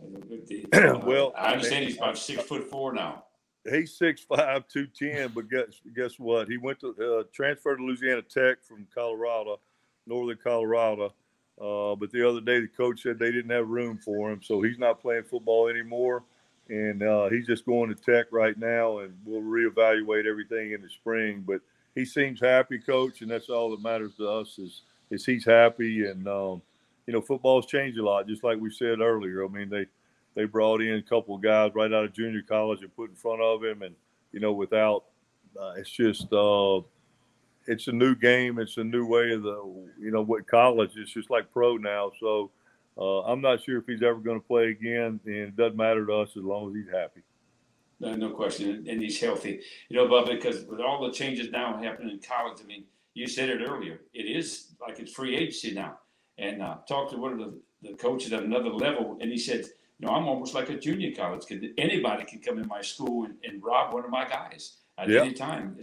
well,
I understand he's about six foot four now.
He's six five, two ten. But guess guess what? He went to uh, transferred to Louisiana Tech from Colorado, Northern Colorado uh, but the other day, the coach said they didn't have room for him, so he's not playing football anymore. And uh, he's just going to Tech right now, and we'll reevaluate everything in the spring. But he seems happy, coach, and that's all that matters to us is is he's happy. And um, you know, football's changed a lot, just like we said earlier. I mean, they they brought in a couple of guys right out of junior college and put in front of him, and you know, without uh, it's just uh, it's a new game. It's a new way of the you know what college. It's just like pro now. So uh, I'm not sure if he's ever going to play again, and it doesn't matter to us as long as he's happy.
No, no question, and he's healthy. You know, Bob, because with all the changes now happening in college, I mean, you said it earlier. It is like it's free agency now. And uh, talked to one of the, the coaches at another level, and he said, "You know, I'm almost like a junior college kid. Anybody can come in my school and, and rob one of my guys at any time,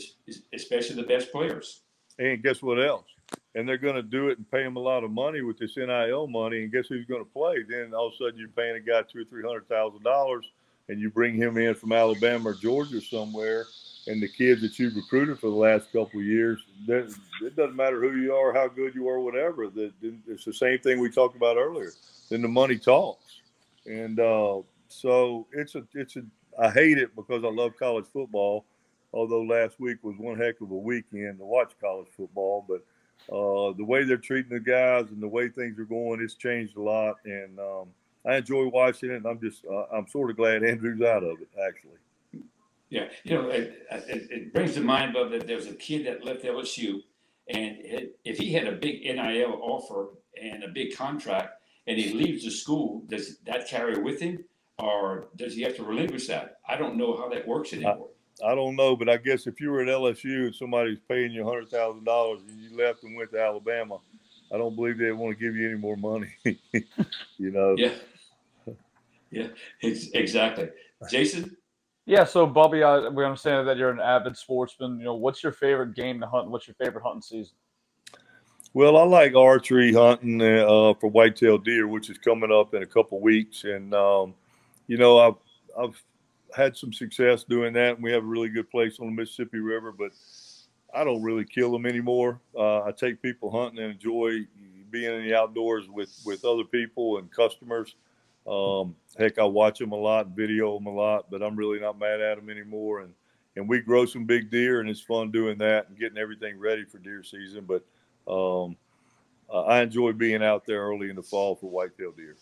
especially the best players."
And guess what else? And they're going to do it and pay him a lot of money with this NIL money. And guess who's going to play? Then all of a sudden you're paying a guy two or three hundred thousand dollars, and you bring him in from Alabama or Georgia somewhere, and the kids that you've recruited for the last couple of years, it doesn't matter who you are, how good you are, whatever. It's the same thing we talked about earlier. Then the money talks, and uh, so it's a it's a. I hate it because I love college football. Although last week was one heck of a weekend to watch college football, but uh, the way they're treating the guys and the way things are going, it's changed a lot, and um, I enjoy watching it. And I'm just uh, I'm sort of glad Andrew's out of it, actually.
Yeah, you know, it, it, it brings to mind, Bob, that there was a kid that left LSU, and it, if he had a big NIL offer and a big contract, and he leaves the school, does that carry with him, or does he have to relinquish that? I don't know how that works anymore.
I, I don't know, but I guess if you were at LSU and somebody's paying you hundred thousand dollars and you left and went to Alabama, I don't believe they want to give you any more money. you know.
Yeah. Yeah. Exactly. Jason.
Yeah, so Bubby, I, we understand that you're an avid sportsman. You know, what's your favorite game to hunt? What's your favorite hunting season?
Well, I like archery hunting uh, for whitetail deer, which is coming up in a couple weeks, and um, you know, I've I've had some success doing that, and we have a really good place on the Mississippi River. But I don't really kill them anymore. Uh, I take people hunting and enjoy being in the outdoors with with other people and customers. Um, heck, I watch them a lot, video them a lot, but I'm really not mad at them anymore. And and we grow some big deer, and it's fun doing that and getting everything ready for deer season. But um, I enjoy being out there early in the fall for whitetail deer.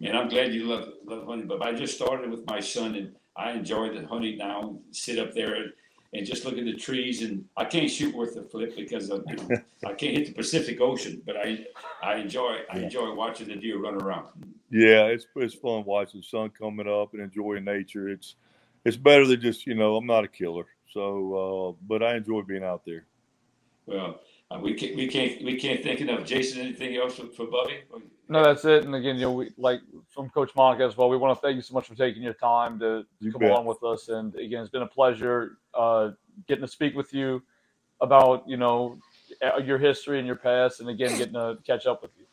Man, I'm glad you love love hunting. But I just started with my son, and I enjoy the hunting now. Sit up there and, and just look at the trees, and I can't shoot worth a flip because of, you know, I can't hit the Pacific Ocean. But I I enjoy I enjoy watching the deer run around.
Yeah, it's it's fun watching the sun coming up and enjoying nature. It's it's better than just you know I'm not a killer, so uh, but I enjoy being out there.
Well, uh, we can't we can't we can't think enough. Jason, anything else for, for Bubby?
No, that's it. And again, you know, we like from Coach Monica as well. We want to thank you so much for taking your time to, to come bet. on with us. And again, it's been a pleasure uh, getting to speak with you about you know your history and your past, and again, getting to catch up with you.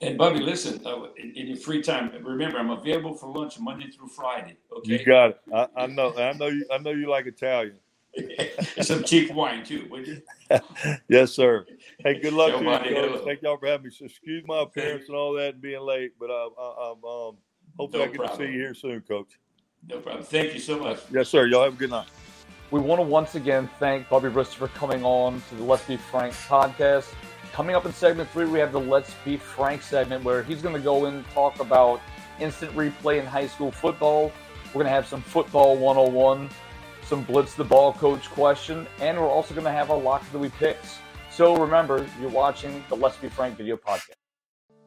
And Bubby, listen, uh, in, in, your free time, remember I'm available for lunch Monday through Friday. Okay.
You got it. I, I know. I know you. I know you like Italian.
Some cheap wine too, would you?
yes, sir. Hey, good luck to you. Thank y'all for having me. So excuse my appearance and all that and being late, but I, I, am um, hopefully no I get problem. to see you here soon, Coach.
No problem. Thank you so much.
Yes, sir. Y'all have a good night.
We want to once again thank Bubby Brister for coming on to the Let's Be Frank podcast. Coming up in segment three, we have the Let's Be Frank segment where he's going to go in and talk about instant replay in high school football. We're going to have some football 101, some blitz the ball coach question, and we're also going to have our lock of the week picks. So remember, you're watching the Let's Be Frank video podcast.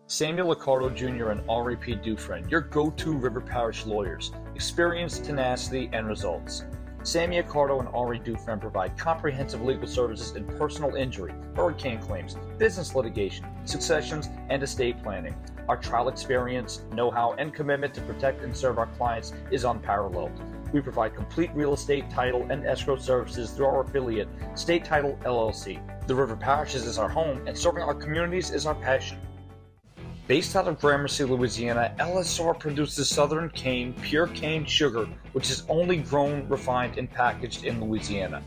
Samuel Accardo Jr. and Henri P. Dufresne, your go to River Parish lawyers, experience, tenacity, and results. Sammy Accardo and Henri Dufresne provide comprehensive legal services in personal injury, hurricane claims, business litigation, successions, and estate planning. Our trial experience, know how, and commitment to protect and serve our clients is unparalleled. We provide complete real estate title and escrow services through our affiliate, State Title LLC. The River Parishes is our home, and serving our communities is our passion. Based out of Gramercy, Louisiana, LSR produces Southern cane, pure cane sugar, which is only grown, refined, and packaged in Louisiana.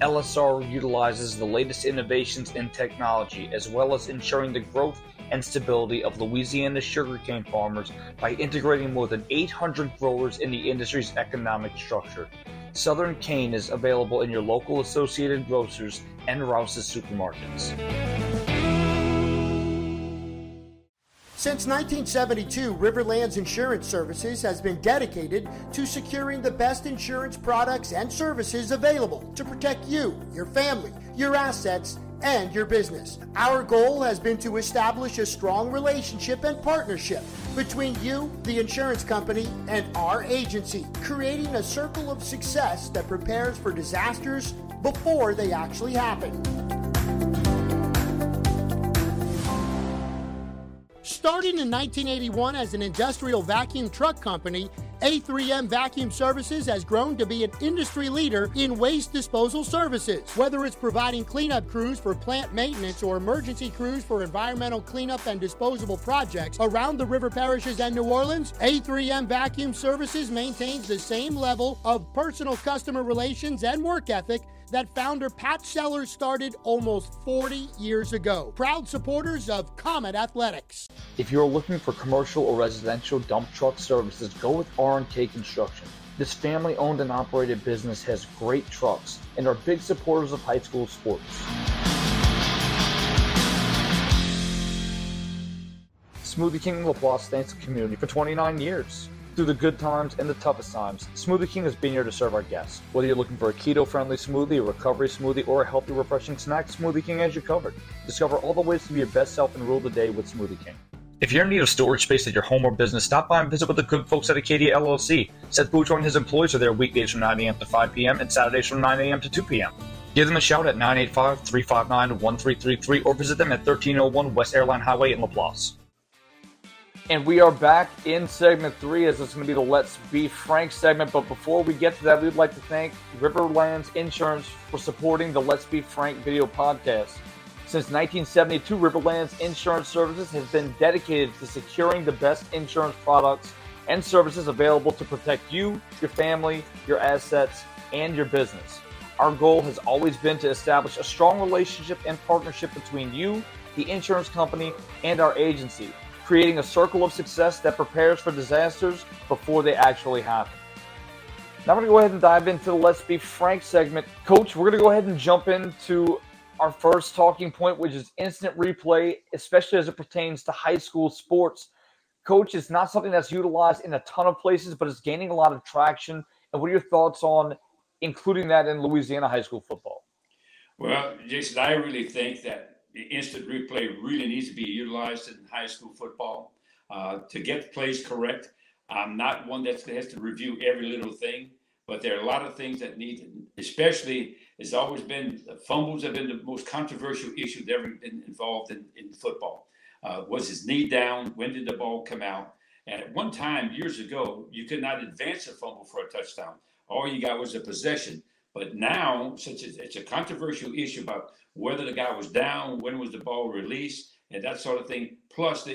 LSR utilizes the latest innovations in technology as well as ensuring the growth and stability of Louisiana sugarcane farmers by integrating more than 800 growers in the industry's economic structure. Southern cane is available in your local Associated Grocers and Rouse's supermarkets.
Since 1972, Riverlands Insurance Services has been dedicated to securing the best insurance products and services available to protect you, your family, your assets, and your business. Our goal has been to establish a strong relationship and partnership between you, the insurance company, and our agency, creating a circle of success that prepares for disasters before they actually happen. Starting in 1981 as an industrial vacuum truck company, A3M Vacuum Services has grown to be an industry leader in waste disposal services. Whether it's providing cleanup crews for plant maintenance or emergency crews for environmental cleanup and disposable projects around the river parishes and New Orleans, A3M Vacuum Services maintains the same level of personal customer relations and work ethic that founder Pat Sellers started almost 40 years ago. Proud supporters of Comet Athletics.
If you're looking for commercial or residential dump truck services, go with R&K Construction. This family owned and operated business has great trucks and are big supporters of high school sports. Smoothie King LaPlace thanks the community for 29 years. Through the good times and the toughest times, Smoothie King has been here to serve our guests. Whether you're looking for a keto friendly smoothie, a recovery smoothie, or a healthy, refreshing snack, Smoothie King has you covered. Discover all the ways to be your best self and rule the day with Smoothie King. If you're in need of storage space at your home or business, stop by and visit with the good folks at Acadia LLC. Seth Bouchard and his employees are there weekdays from 9 a.m. to 5 p.m. and Saturdays from 9 a.m. to 2 p.m. Give them a shout at 985 359 1333 or visit them at 1301 West Airline Highway in LaPlace. And we are back in segment three as it's going to be the Let's Be Frank segment. But before we get to that, we'd like to thank Riverlands Insurance for supporting the Let's Be Frank video podcast. Since 1972, Riverlands Insurance Services has been dedicated to securing the best insurance products and services available to protect you, your family, your assets, and your business. Our goal has always been to establish a strong relationship and partnership between you, the insurance company, and our agency creating a circle of success that prepares for disasters before they actually happen. Now, we're going to go ahead and dive into the Let's Be Frank segment. Coach, we're going to go ahead and jump into our first talking point, which is instant replay, especially as it pertains to high school sports. Coach, it's not something that's utilized in a ton of places, but it's gaining a lot of traction. And what are your thoughts on including that in Louisiana high school football?
Well, Jason, I really think that instant replay really needs to be utilized in high school football uh, to get plays correct. I'm not one that has to review every little thing, but there are a lot of things that need, especially, it's always been fumbles have been the most controversial issue that ever been involved in, in football. Uh, was his knee down? When did the ball come out? And at one time, years ago, you could not advance a fumble for a touchdown. All you got was a possession. But now, since it's a controversial issue about whether the guy was down, when was the ball released, and that sort of thing, plus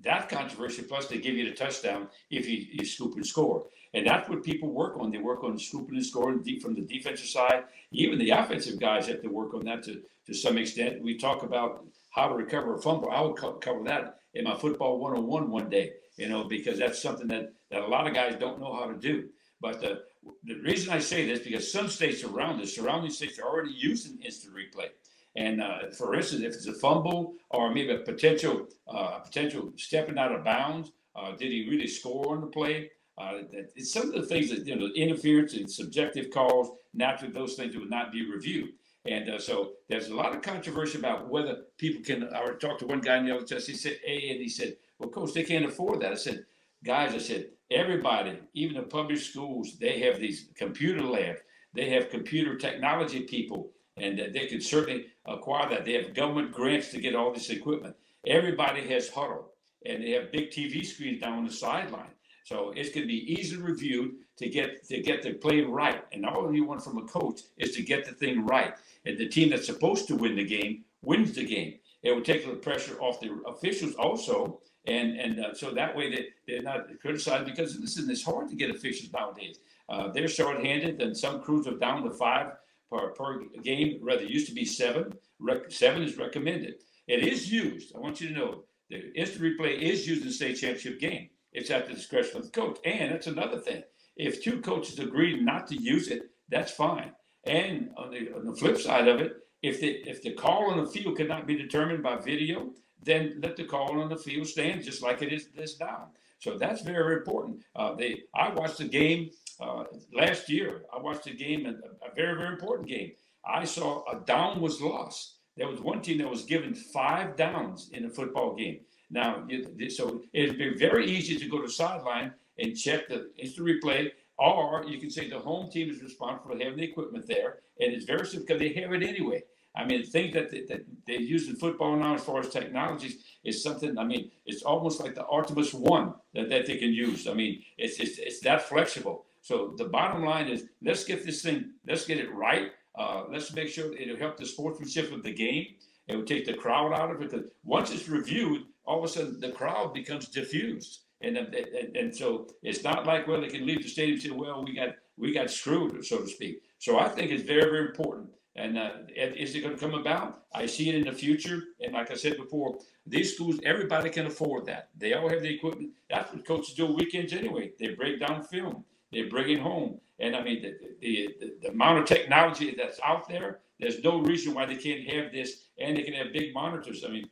that controversy, plus they give you the touchdown if you, you scoop and score. And that's what people work on. They work on scooping and scoring deep from the defensive side. Even the offensive guys have to work on that to, to some extent. We talk about how to recover a fumble. I will co- cover that in my football 101 one day, you know, because that's something that, that a lot of guys don't know how to do. But the, the reason I say this because some states around the surrounding states, are already using instant replay. And uh, for instance, if it's a fumble or maybe a potential uh, potential stepping out of bounds, uh, did he really score on the play? Uh, it's some of the things that you know, interference and subjective calls. Naturally, those things would not be reviewed. And uh, so there's a lot of controversy about whether people can. I talked to one guy in the other test. He said, "A," and he said, "Well, coach, they can't afford that." I said, "Guys," I said, everybody, even the public schools, they have these computer labs. They have computer technology people, and they can certainly acquire that. They have government grants to get all this equipment. Everybody has huddle, and they have big TV screens down on the sideline. So it's going to be easily reviewed to get to get the play right. And all you want from a coach is to get the thing right. And the team that's supposed to win the game wins the game. It will take the pressure off the officials also and and uh, so that way they, they're not criticized because listen, it's hard to get officials nowadays. Uh, they're short-handed, and some crews are down to five per, per game. Rather, used to be seven. Rec- seven is recommended. It is used. I want you to know the instant replay is used in the state championship game. It's at the discretion of the coach. And that's another thing. If two coaches agree not to use it, that's fine. And on the, on the flip side of it, if the if the call on the field cannot be determined by video, then let the call on the field stand just like it is this now. So that's very, very important. Uh, they, I watched the game uh, last year. I watched a game, a, a very, very important game. I saw a down was lost. There was one team that was given five downs in a football game. Now, so it'd be very easy to go to sideline and check the instant replay, or you can say the home team is responsible for having the equipment there, and it's very simple because they have it anyway. I mean, things that they, that they use in football now as far as technologies is something. I mean, it's almost like the Artemis One that, that they can use. I mean, it's, it's it's that flexible. So the bottom line is, let's get this thing, let's get it right. Uh, let's make sure it'll help the sportsmanship of the game. It will take the crowd out of it. Because once it's reviewed, all of a sudden the crowd becomes diffused. And, and, and so it's not like well they can leave the stadium and say well we got we got screwed so to speak. So I think it's very very important. And uh, is it going to come about? I see it in the future. And like I said before, these schools everybody can afford that. They all have the equipment. That's what coaches do weekends anyway. They break down film. They bring it home. And I mean the, the, the, the amount of technology that's out there. There's no reason why they can't have this, and they can have big monitors. I mean,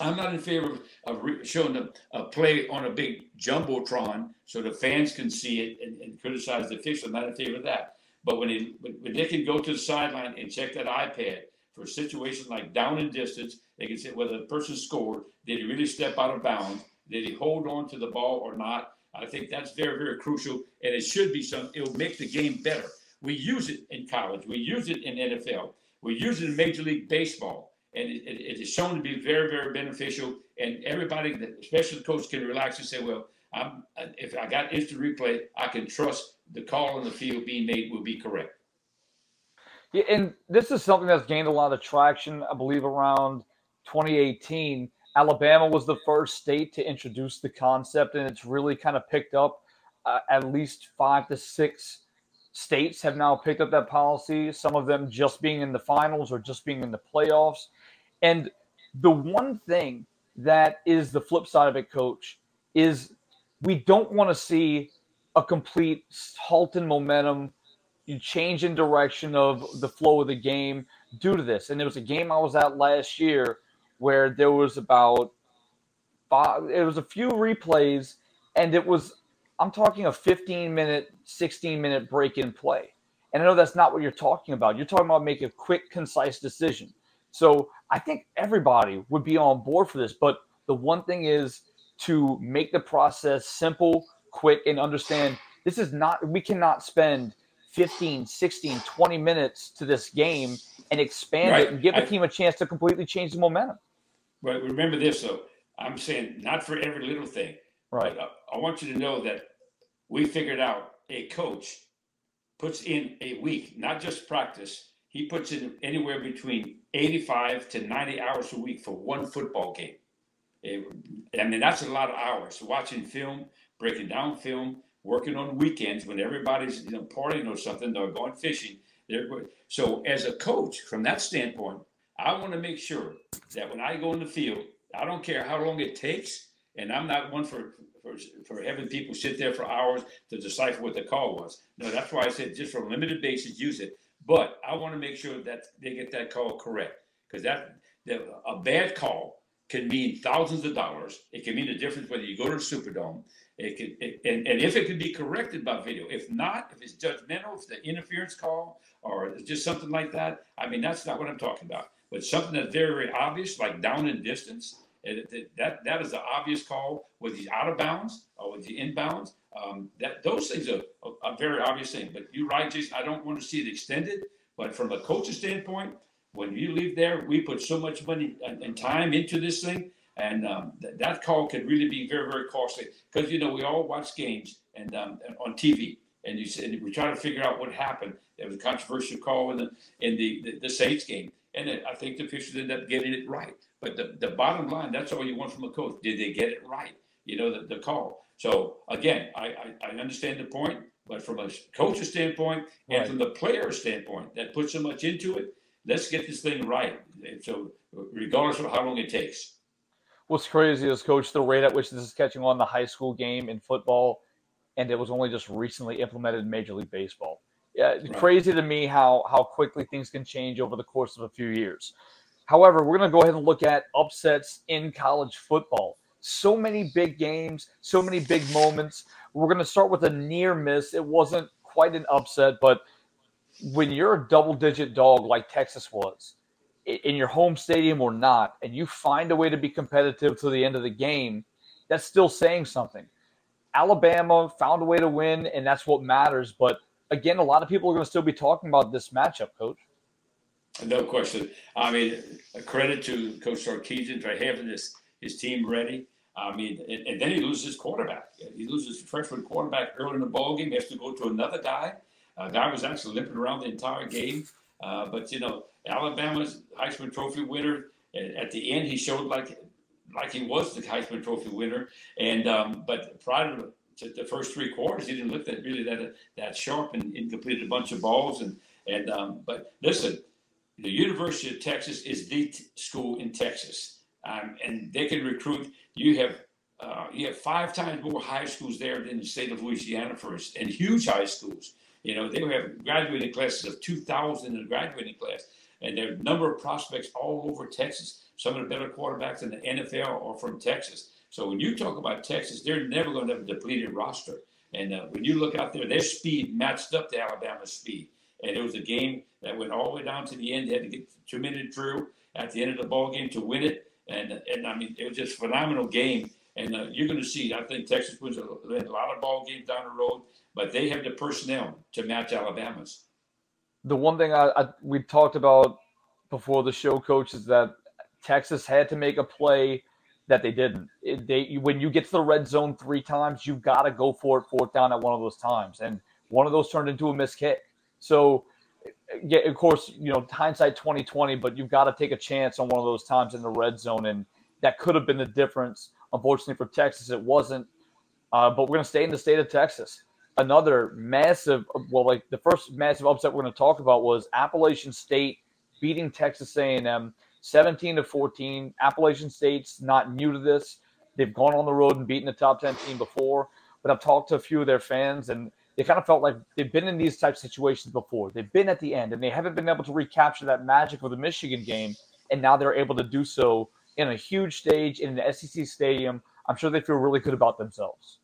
I'm not in favor of, re- showing a, a, play on a big jumbotron so the fans can see it and, and criticize the official. I'm not in favor of that. But when, they when they can go to the sideline and check that iPad for situations like down and distance, they can say whether the person scored, did he really step out of bounds, did he hold on to the ball or not. I think that's very, very crucial, and it should be something. It will make the game better. We use it in college. We use it in NFL. We use it in Major League Baseball and it, it, it is shown to be very, very beneficial. And everybody, especially the coach, can relax and say, "Well, I'm, if I got instant replay, I can trust the call on the field being made will be correct."
Yeah, and this is something that's gained a lot of traction. I believe around 2018, Alabama was the first state to introduce the concept, and it's really kind of picked up. Uh, at least five to six states have now picked up that policy. Some of them just being in the finals or just being in the playoffs. And the one thing that is the flip side of it, coach, is we don't want to see a complete halt in momentum, you change in direction of the flow of the game due to this. And there was a game I was at last year where there was about five, it was a few replays, and it was I'm talking a 15 minute, 16 minute break in play. And I know that's not what you're talking about. You're talking about making a quick, concise decision. So I think everybody would be on board for this. But the one thing is to make the process simple, quick, and understand this is not, we cannot spend 15, 16, 20 minutes to this game and expand right. it and give the team a chance to completely change the momentum.
Right. Remember this, though. I'm saying not for every little thing.
Right.
But I want you to know that we figured out a coach puts in a week, not just practice, he puts in anywhere between 85 to 90 hours a week for one football game. It, I mean, that's a lot of hours watching film, breaking down film, working on weekends when everybody's you know, partying or something, they're going fishing. They're, so, as a coach, from that standpoint, I want to make sure that when I go in the field, I don't care how long it takes, and I'm not one for for, for having people sit there for hours to decipher what the call was. No, that's why I said just for a limited basis, use it. But I want to make sure that they get that call correct because that, that a bad call can mean thousands of dollars. It can mean the difference whether you go to the Superdome. It can, it, and, and if it can be corrected by video, if not, if it's judgmental, if the interference call or just something like that, I mean, that's not what I'm talking about. But something that's very, very obvious, like down in distance, that that is an obvious call. Was he out of bounds or was he inbounds? Um, that those things are a, very obvious thing. But you're right, Jason. I don't want to see it extended. But from a coach's standpoint, when you leave there, we put so much money and, and time into this thing, and um, th- that call could really be very, very costly. Because you know we all watch games and um, on TV, and you said we try to figure out what happened. There was a controversial call in the in the, the, the Saints game, and I think the officials ended up getting it right. But the, the bottom line, that's all you want from a coach. Did they get it right? You know, the, the call. So again, I, I, I understand the point, but from a coach's standpoint and right. from the player standpoint that puts so much into it, let's get this thing right. So regardless of how long it takes.
What's crazy is, coach, the rate at which this is catching on the high school game in football, and it was only just recently implemented in Major League Baseball. Yeah, right. crazy to me how how quickly things can change over the course of a few years. However, we're going to go ahead and look at upsets in college football. So many big games, so many big moments. We're going to start with a near miss. It wasn't quite an upset, but when you're a double digit dog like Texas was in your home stadium or not, and you find a way to be competitive to the end of the game, that's still saying something. Alabama found a way to win, and that's what matters. But again, a lot of people are going to still be talking about this matchup, coach.
No question. I mean, credit to Coach Sarkisian for having this his team ready. I mean, and, and, then he loses his quarterback. He loses freshman quarterback early in the ball game. He has to go to another guy. Uh, guy was actually limping around the entire game. Uh, but you know, Alabama's Heisman Trophy winner. At the end, he showed like like he was the Heisman Trophy winner. And um, but prior to the first three quarters, he didn't look that really that that sharp and, and completed a bunch of balls. And and um, but listen, the University of Texas is the t- school in Texas, um, and they can recruit. You have uh, you have five times more high schools there than the state of Louisiana first, and huge high schools. You know they have graduating classes of two thousand in the graduating class, and there are a number of prospects all over Texas. Some of the better quarterbacks in the NFL are from Texas. So when you talk about Texas, they're never going to have a depleted roster. And uh, when you look out there, their speed matched up to Alabama's speed. And it was a game that went all the way down to the end. They had to get two minute drill at the end of the ball game to win it. And and I mean, it was just a phenomenal game. And uh, you're going to see, I think Texas wins a, a lot of ball games down the road, but they have the personnel to match Alabama's.
The one thing I, I we talked about before the show, coach, is that Texas had to make a play that they didn't. It, they when you get to the red zone three times, you've got to go for it fourth down at one of those times, and one of those turned into a missed kick. So, yeah, of course, you know hindsight twenty twenty, but you've got to take a chance on one of those times in the red zone, and that could have been the difference. Unfortunately for Texas, it wasn't. Uh, but we're going to stay in the state of Texas. Another massive, well, like the first massive upset we're going to talk about was Appalachian State beating Texas A&M 17 to 14. Appalachian State's not new to this. They've gone on the road and beaten a top 10 team before. But I've talked to a few of their fans, and they kind of felt like they've been in these type of situations before. They've been at the end, and they haven't been able to recapture that magic of the Michigan game. And now they're able to do so in a huge stage in an SEC stadium. I'm sure they feel really good about themselves.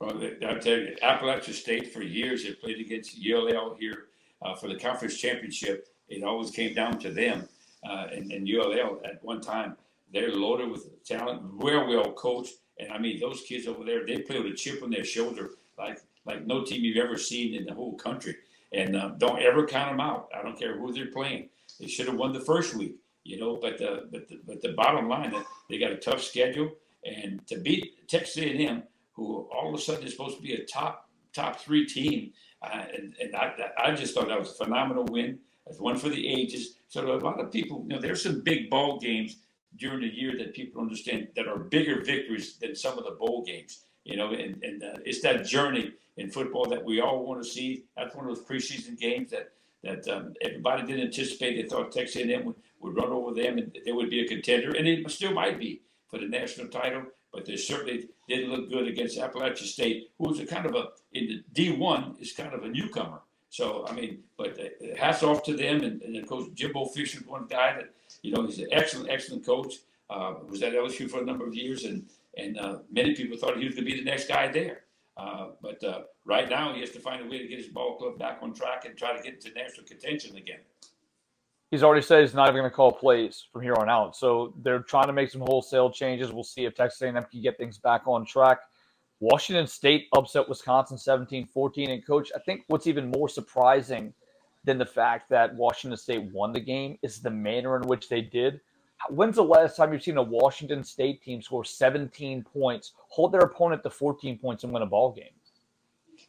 Well, I'll tell you, Appalachian State for years they played against ULL here uh, for the conference championship. It always came down to them uh, and, and ULL at one time. They're loaded with talent, well, well coached. And I mean, those kids over there, they play with a chip on their shoulder like like no team you've ever seen in the whole country. And um, don't ever count them out. I don't care who they're playing. They should have won the first week, you know. But the but the, but the bottom line, they got a tough schedule, and to beat Texas A&M, who all of a sudden is supposed to be a top top three team, uh, and, and I, I just thought that was a phenomenal win. It's one for the ages. So a lot of people, you know, there's some big ball games during the year that people understand that are bigger victories than some of the bowl games. You know, and, and uh, it's that journey in football that we all want to see. That's one of those preseason games that that um, everybody didn't anticipate. They thought Texas A&M would, would run over them and they would be a contender, and it still might be for the national title. But they certainly didn't look good against Appalachian State, who was a kind of a in the D1 is kind of a newcomer. So I mean, but uh, hats off to them, and, and Coach Jimbo Fisher, one guy that you know he's an excellent, excellent coach. Uh, was at LSU for a number of years, and and uh, many people thought he was going to be the next guy there. Uh, but uh, right now, he has to find a way to get his ball club back on track and try to get into national contention again.
He's already said he's not even going to call plays from here on out. So they're trying to make some wholesale changes. We'll see if Texas A&M can get things back on track. Washington State upset Wisconsin 17 14. And, coach, I think what's even more surprising than the fact that Washington State won the game is the manner in which they did. When's the last time you've seen a Washington State team score 17 points, hold their opponent to 14 points, and win a ball game?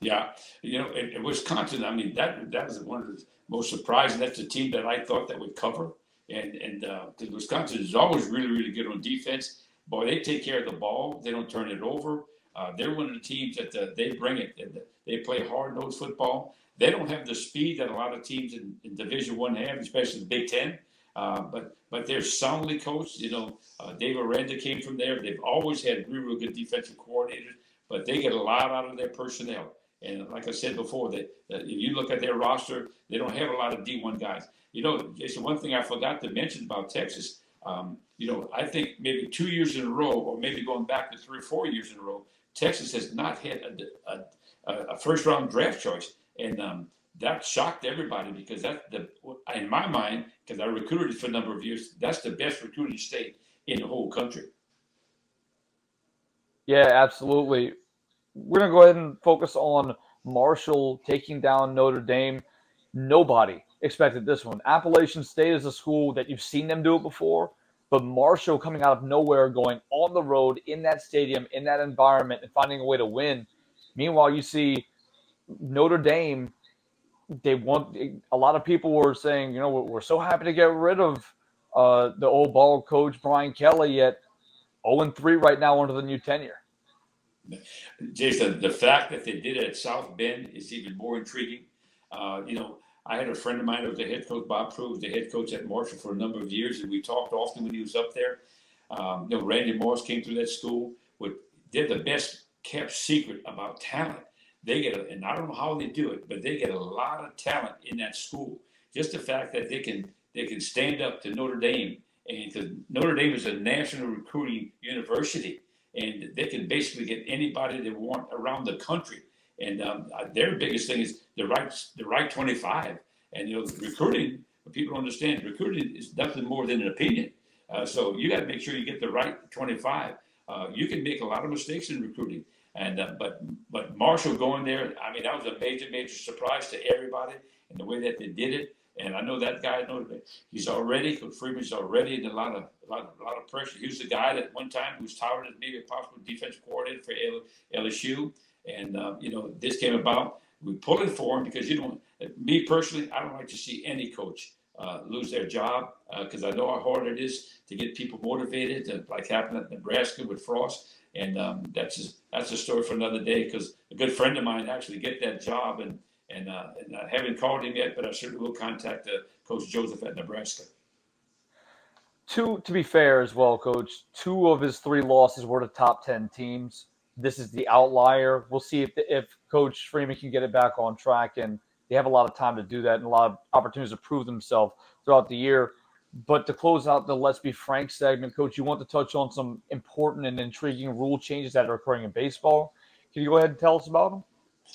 Yeah, you know, in, Wisconsin, I mean, that that was one of the most surprising. That's a team that I thought that would cover, and and uh, Wisconsin is always really really good on defense. Boy, they take care of the ball. They don't turn it over. Uh, they're one of the teams that uh, they bring it. They play hard nosed football. They don't have the speed that a lot of teams in, in Division One have, especially the Big Ten. Uh, but but they're soundly coached. You know, uh, Dave Aranda came from there. They've always had really, really good defensive coordinators, but they get a lot out of their personnel. And like I said before, that, if you look at their roster, they don't have a lot of D1 guys. You know, Jason, one thing I forgot to mention about Texas, um, you know, I think maybe two years in a row, or maybe going back to three or four years in a row, Texas has not had a, a, a first round draft choice. And um, that shocked everybody because that's the in my mind, because I recruited for a number of years, that's the best recruiting state in the whole country.
Yeah, absolutely. We're gonna go ahead and focus on Marshall taking down Notre Dame. Nobody expected this one. Appalachian State is a school that you've seen them do it before, but Marshall coming out of nowhere, going on the road in that stadium, in that environment, and finding a way to win. Meanwhile, you see Notre Dame. They want a lot of people were saying, you know, we're so happy to get rid of uh, the old ball coach Brian Kelly, yet 0 3 right now under the new tenure.
Jason, the fact that they did it at South Bend is even more intriguing. Uh, you know, I had a friend of mine who was the head coach, Bob Pruett, was the head coach at Marshall for a number of years, and we talked often when he was up there. Um, you know, Randy Moss came through that school. With, they're the best kept secret about talent. They get, a, and I don't know how they do it, but they get a lot of talent in that school. Just the fact that they can they can stand up to Notre Dame, and because Notre Dame is a national recruiting university, and they can basically get anybody they want around the country. And um, uh, their biggest thing is the right the right 25. And you know, recruiting. People understand recruiting is nothing more than an opinion. Uh, so you got to make sure you get the right 25. Uh, you can make a lot of mistakes in recruiting, and uh, but but Marshall going there, I mean, that was a major major surprise to everybody and the way that they did it. And I know that guy. Know he's already Freeman's already in a lot of a lot, a lot of pressure. He was the guy that one time was touted as maybe a possible defensive coordinator for LSU. And uh, you know this came about. We pulled it for him because you know me personally, I don't like to see any coach uh, lose their job because uh, I know how hard it is to get people motivated, to, like happened at Nebraska with Frost. And um, that's just, that's a story for another day because a good friend of mine actually get that job and and, uh, and I haven't called him yet, but I certainly will contact uh, Coach Joseph at Nebraska.
Two, to be fair as well, Coach. Two of his three losses were to top ten teams. This is the outlier. We'll see if if Coach Freeman can get it back on track, and they have a lot of time to do that and a lot of opportunities to prove themselves throughout the year. But to close out the Let's Be Frank segment, Coach, you want to touch on some important and intriguing rule changes that are occurring in baseball. Can you go ahead and tell us about them?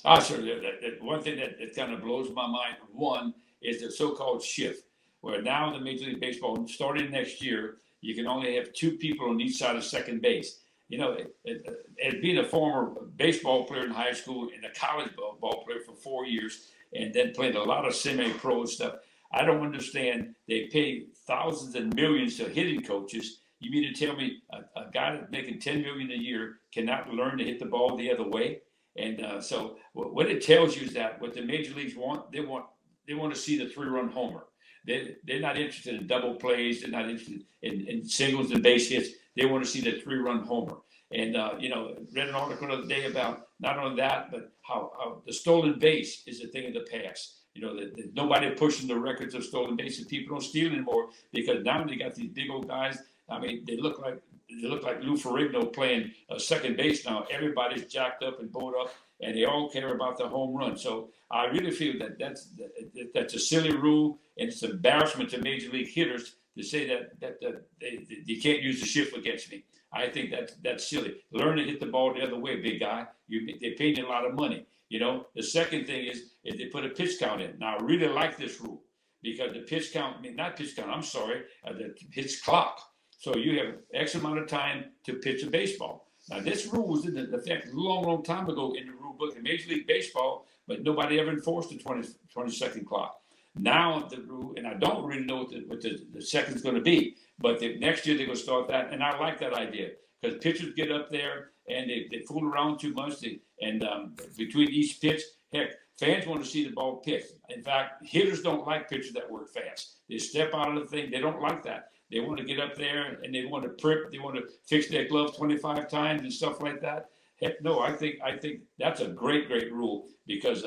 Ah, sure. That, that, one thing that, that kind of blows my mind, one, is the so-called shift, where now in the Major League Baseball, starting next year, you can only have two people on each side of second base. You know, it, it, it, being a former baseball player in high school and a college ball, ball player for four years, and then played a lot of semi-pro stuff, I don't understand. They pay thousands and millions to hitting coaches. You mean to tell me a, a guy making ten million a year cannot learn to hit the ball the other way? And uh, so what it tells you is that what the major leagues want, they want they want to see the three-run homer. They they're not interested in double plays. They're not interested in, in singles and base hits. They want to see the three-run homer. And uh, you know, read an article the other day about not only that, but how, how the stolen base is a thing of the past. You know, nobody pushing the records of stolen bases. People don't steal anymore because now they got these big old guys. I mean, they look like they look like Lou Ferrigno playing uh, second base now. Everybody's jacked up and bowled up, and they all care about the home run. So I really feel that that's that, that's a silly rule, and it's an embarrassment to major league hitters to say that that, that they, they, can't use the shift against me. I think that's that's silly. Learn to hit the ball the other way, big guy. You they paid you a lot of money. You know. The second thing is if they put a pitch count in. Now I really like this rule because the pitch count, not pitch count. I'm sorry, uh, the pitch clock so you have X amount of time to pitch a baseball. Now, this rule was in effect a long, long time ago in the rule book in Major League Baseball, but nobody ever enforced the 20, 20 second clock. Now, the rule, and I don't really know what the, what the, the second's going to be, but the, next year they're going to start that. And I like that idea because pitchers get up there and they, they fool around too much. They, and um, between each pitch, heck, fans want to see the ball pitched. In fact, hitters don't like pitchers that work fast. They step out of the thing. They don't like that. They want to get up there and they want to prep. They want to fix their gloves 25 times and stuff like that. Heck, no, I think I think that's a great, great rule because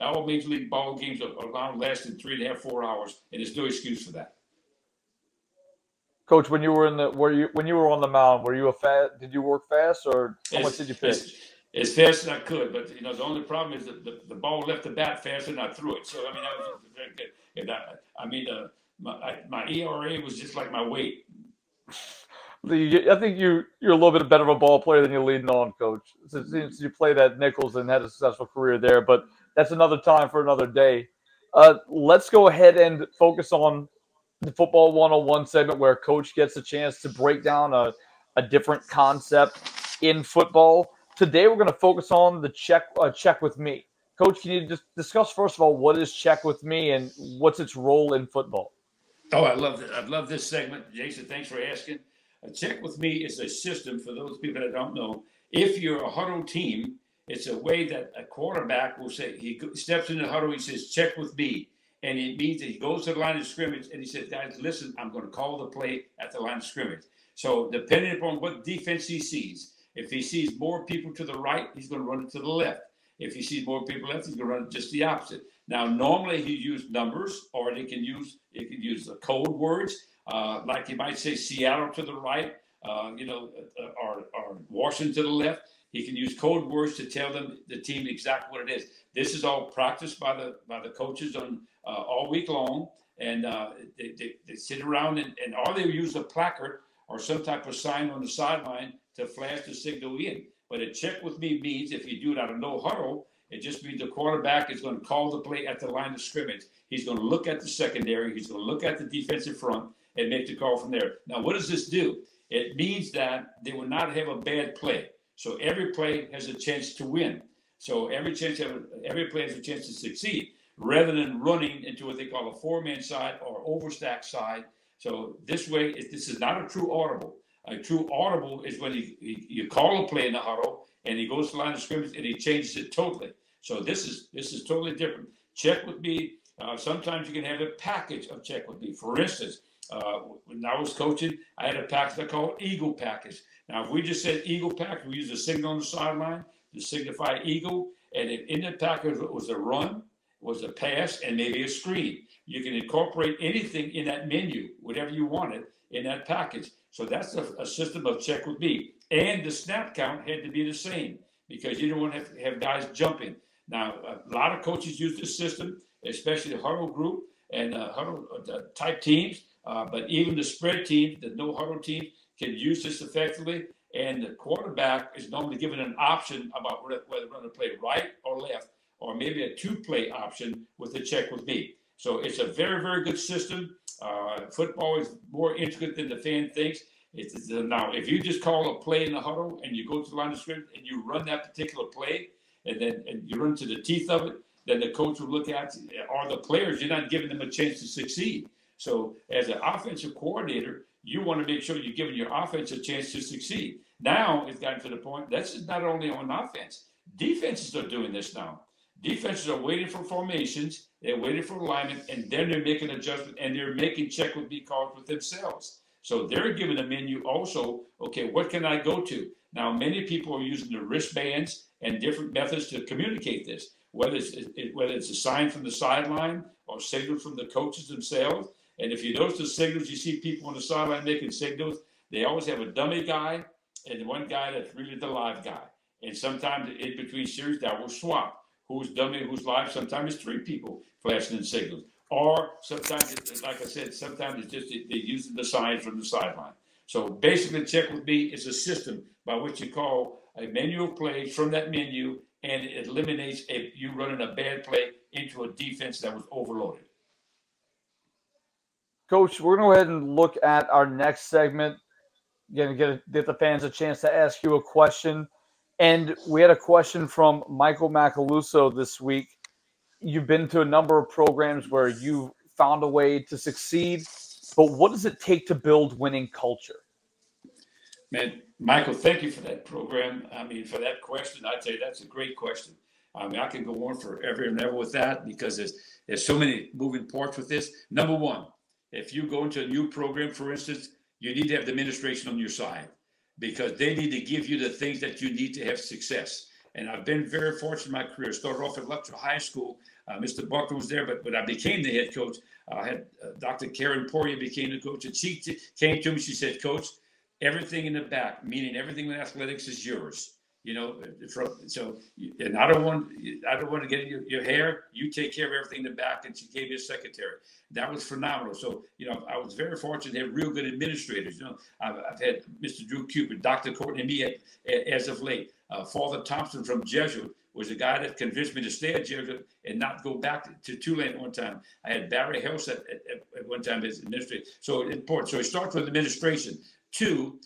all major league ball games are allowed less than three and a half, four hours, and there's no excuse for that.
Coach, when you were in the were you when you were on the mound, were you a fast? Did you work fast, or how much did you pitch?
as fast as I could. But you know, the only problem is that the, the ball left the bat faster than I threw it. So I mean, that was very good. And I, I mean, uh, my, my ERA was just like my weight.
I think you you're a little bit better of a ball player than you're leading on, coach. Since, since you played at Nicholls and had a successful career there, but that's another time for another day. Uh, let's go ahead and focus on the football 101 segment where coach gets a chance to break down a, a different concept in football. Today we're going to focus on the check uh, check with me. Coach, can you just discuss first of all what is check with me and what's its role in football?
Oh, I love that. I love this segment, Jason. Thanks for asking. A check with me is a system for those people that don't know. If you're a huddle team, it's a way that a quarterback will say he steps in the huddle. He says, "Check with me," and it means that he goes to the line of scrimmage and he says, "Guys, listen, I'm going to call the play at the line of scrimmage." So, depending upon what defense he sees, if he sees more people to the right, he's going to run it to the left. If he sees more people left, he's going to run it just the opposite. Now, normally he use numbers, or they can use it can use the code words, uh, like he might say Seattle to the right, uh, you know, uh, or, or Washington to the left. He can use code words to tell them the team exactly what it is. This is all practiced by the by the coaches on uh, all week long, and uh, they, they, they, sit around and, and or they use a placard or some type of sign on the sideline to flash the signal in. But a check with me means if you do it out of no huddle, it just means the quarterback is going to call the play at the line of scrimmage. He's going to look at the secondary. He's going to look at the defensive front and make the call from there. Now, what does this do? It means that they will not have a bad play. So every play has a chance to win. So every chance, every play has a chance to succeed, rather than running into what they call a four-man side or overstack side. So this way, this is not a true audible. A true audible is when you, you call a play in the huddle and he goes to the line of scrimmage and he changes it totally. So this is this is totally different. Check with me. Uh, sometimes you can have a package of check with me. For instance, uh, when I was coaching, I had a package I called Eagle package. Now, if we just said Eagle package, we use a signal on the sideline to signify Eagle, and in that package was a run, was a pass, and maybe a screen. You can incorporate anything in that menu, whatever you wanted, in that package. So that's a, a, system of check with me. And the snap count had to be the same because you don't want to have, have guys jumping. Now, a lot of coaches use this system, especially the huddle group and uh, huddle uh, type teams. Uh, but even the spread team, the no huddle team, can use this effectively. And the quarterback is normally given an option about whether going to play right or left, or maybe a two play option with the check with me. So it's a very, very good system. Uh, football is more intricate than the fan thinks. It's, it's, uh, now, if you just call a play in the huddle and you go to the line of scrimmage and you run that particular play, and then and you run to the teeth of it, then the coach will look at are the players. You're not giving them a chance to succeed. So, as an offensive coordinator, you want to make sure you're giving your offense a chance to succeed. Now it's gotten to the point that's not only on offense. Defenses are doing this now. Defenses are waiting for formations, they're waiting for alignment, and then they're making adjustment and they're making check with me calls with themselves. So they're given a menu also, okay, what can I go to? Now, many people are using the wristbands and different methods to communicate this, whether it's, whether it's a sign from the sideline or signal from the coaches themselves. And if you notice the signals, you see people on the sideline making signals, they always have a dummy guy and one guy that's really the live guy. And sometimes in between series, that will swap who's dummy, who's live. Sometimes it's three people flashing in signals. Or sometimes, like I said, sometimes it's just they're using the signs from the sideline. So basically, check with me is a system by which you call a menu of plays from that menu, and it eliminates a, you running a bad play into a defense that was overloaded.
Coach, we're going to go ahead and look at our next segment. Again, get, a, get the fans a chance to ask you a question. And we had a question from Michael Macaluso this week. You've been to a number of programs where you found a way to succeed, but what does it take to build winning culture?
Man, Michael, thank you for that program. I mean, for that question, I'd say that's a great question. I mean, I can go on forever and ever with that because there's there's so many moving parts with this. Number one, if you go into a new program, for instance, you need to have the administration on your side because they need to give you the things that you need to have success. And I've been very fortunate in my career. Started off at Luttrell High School. Uh, Mr. Buckler was there, but when I became the head coach, I had uh, Dr. Karen Poria became the coach, and she t- came to me. She said, "Coach, everything in the back, meaning everything in athletics, is yours. You know, from, so and I don't want I don't want to get your, your hair. You take care of everything in the back, and she gave me a secretary. That was phenomenal. So you know, I was very fortunate to have real good administrators. You know, I've, I've had Mr. Drew Cupid, Dr. Courtney me as of late, uh, Father Thompson from Jesuit was the guy that convinced me to stay at Jesuit and not go back to Tulane at one time. I had Barry House at, at, at one time as administrator. So important. So it starts with administration. Two,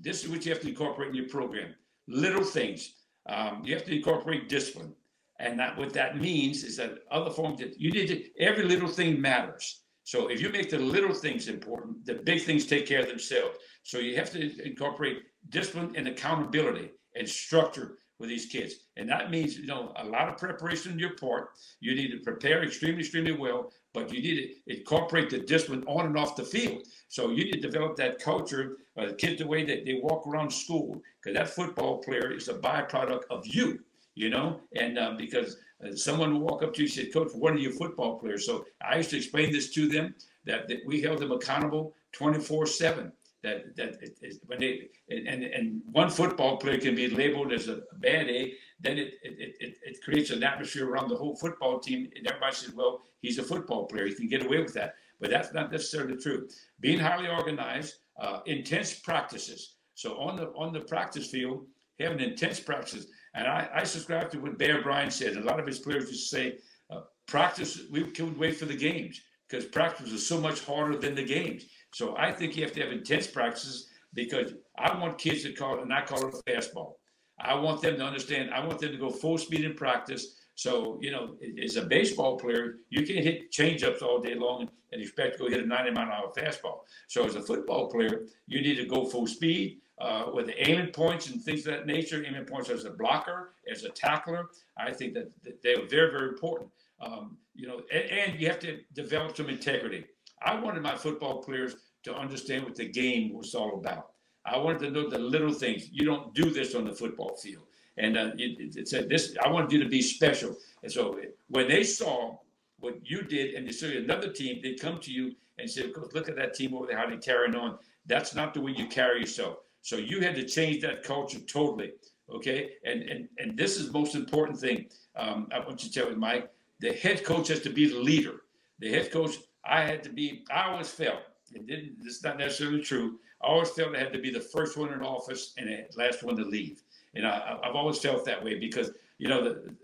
this is what you have to incorporate in your program little things. Um, you have to incorporate discipline. And that what that means is that other forms that you need to every little thing matters. So if you make the little things important, the big things take care of themselves. So you have to incorporate discipline and accountability and structure with these kids. And that means, you know, a lot of preparation on your part. You need to prepare extremely, extremely well, but you need to incorporate the discipline on and off the field. So you need to develop that culture, uh, the kids, the way that they walk around school, because that football player is a byproduct of you, you know, and uh, because uh, someone will walk up to you and say, Coach, one of your football players. So I used to explain this to them that, that we held them accountable 24 7 that that it, it, when they and and one football player can be labeled as a bad A, then it it, it, it creates an atmosphere around the whole football team, and everybody says, well, he's a football player, he can get away with that, but that's not necessarily true. Being highly organized, uh, intense practices. So on the on the practice field, having intense practices, and I, I subscribe to what Bear Bryant said. A lot of his players to say, uh, practice. We could wait for the games because practice is so much harder than the games. So I think you have to have intense practices because I want kids to call and I call it a fastball. I want them to understand. I want them to go full speed in practice. So you know, as a baseball player, you can't hit changeups all day long and expect to go hit a 90 mile an hour fastball. So as a football player, you need to go full speed uh, with the aiming points and things of that nature. Aiming points as a blocker, as a tackler. I think that, that they are very, very important. Um, you know, and, and you have to develop some integrity. I wanted my football players to understand what the game was all about. I wanted to know the little things. You don't do this on the football field. And uh, it, it, said this. I wanted you to be special. And so when they saw what you did, and they saw another team, they come to you and say, "Look at that team over there, how they're carrying on." That's not the way you carry yourself. So you had to change that culture totally. Okay, and and and this is the most important thing. Um, I want you to tell me, Mike. The head coach has to be the leader. The head coach I had to be, I always felt, it didn't, it's not necessarily true. I always felt I had to be the first one in office and the last one to leave. And I, have always felt that way because, you know, the,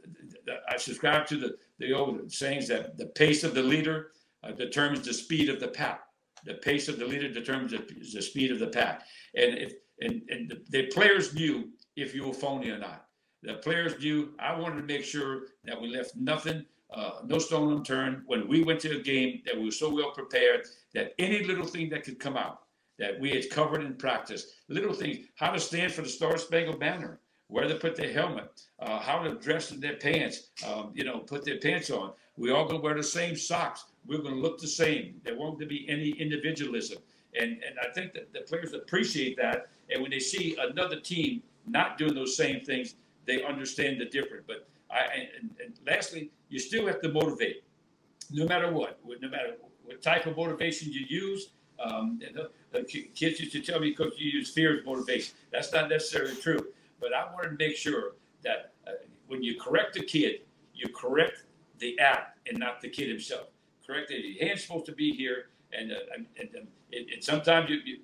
the, I subscribe to the, the old sayings that the pace of the leader uh, determines the speed of the pack. The pace of the leader determines the, the speed of the pack. And if and, and the, the players knew if you were phony or not. The players knew I wanted to make sure that we left nothing uh, no stone unturned. When we went to a game, that we were so well prepared that any little thing that could come out, that we had covered in practice, little things, how to stand for the Star Spangled Banner, where to put their helmet, uh, how to dress in their pants, um, you know, put their pants on. We all to wear the same socks. We're to look the same. There won't be any individualism. And, and I think that the players appreciate that. And when they see another team not doing those same things, they understand the difference. But I, and, and lastly, you still have to motivate, no matter what, no matter what type of motivation you use. Um, the, the, kids used to tell me, "Coach, you use fear as motivation." That's not necessarily true, but I wanted to make sure that uh, when you correct a kid, you correct the act and not the kid himself. Correct it. Your hand's supposed to be here, and, uh, and, and, and, sometimes you, you,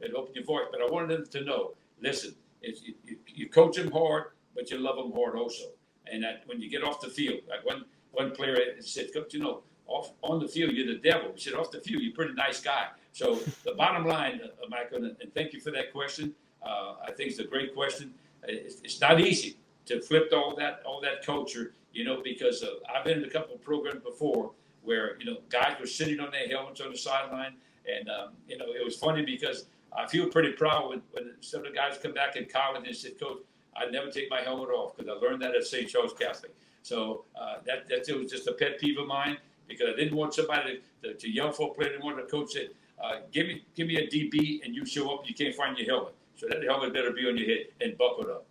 you open your voice. But I wanted them to know: listen, you, you coach them hard, but you love them hard also. And that when you get off the field, like one one player said, Coach, you know, off on the field you're the devil. He said, off the field you're a pretty nice guy. So the bottom line, uh, Michael, and thank you for that question. Uh, I think it's a great question. It's, it's, not easy to flip all that all that culture, you know, because uh, I've been in a couple of programs before where you know guys were sitting on their helmets on the sideline, and um, you know it was funny because I feel pretty proud when, when some of the guys come back in college and said, Coach, I never take my helmet off because I learned that at St. Charles Catholic. So uh, that that was just a pet peeve of mine because I didn't want somebody to, to yell for a player. I didn't want the coach said, uh, "Give me give me a DB," and you show up, you can't find your helmet. So that helmet better be on your head and buckled up.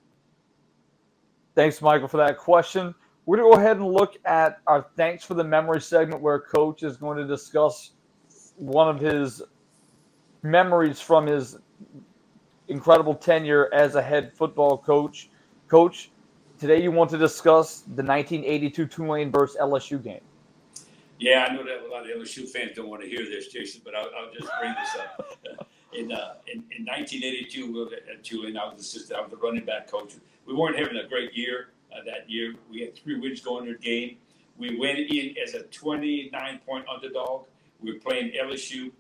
Thanks, Michael, for that question. We're going to go ahead and look at our thanks for the memory segment where Coach is going to discuss one of his memories from his incredible tenure as a head football coach. Coach, today you want to discuss the 1982 Tulane versus LSU game.
Yeah, I know that a lot of LSU fans don't want to hear this, Jason, but I'll, I'll just bring this up. in, uh, in, in 1982, at Tulane, I was assistant, I was the running back coach. We weren't having a great year uh, that year. We had three wins going to the game. We went in as a 29 point underdog. We were playing LSU.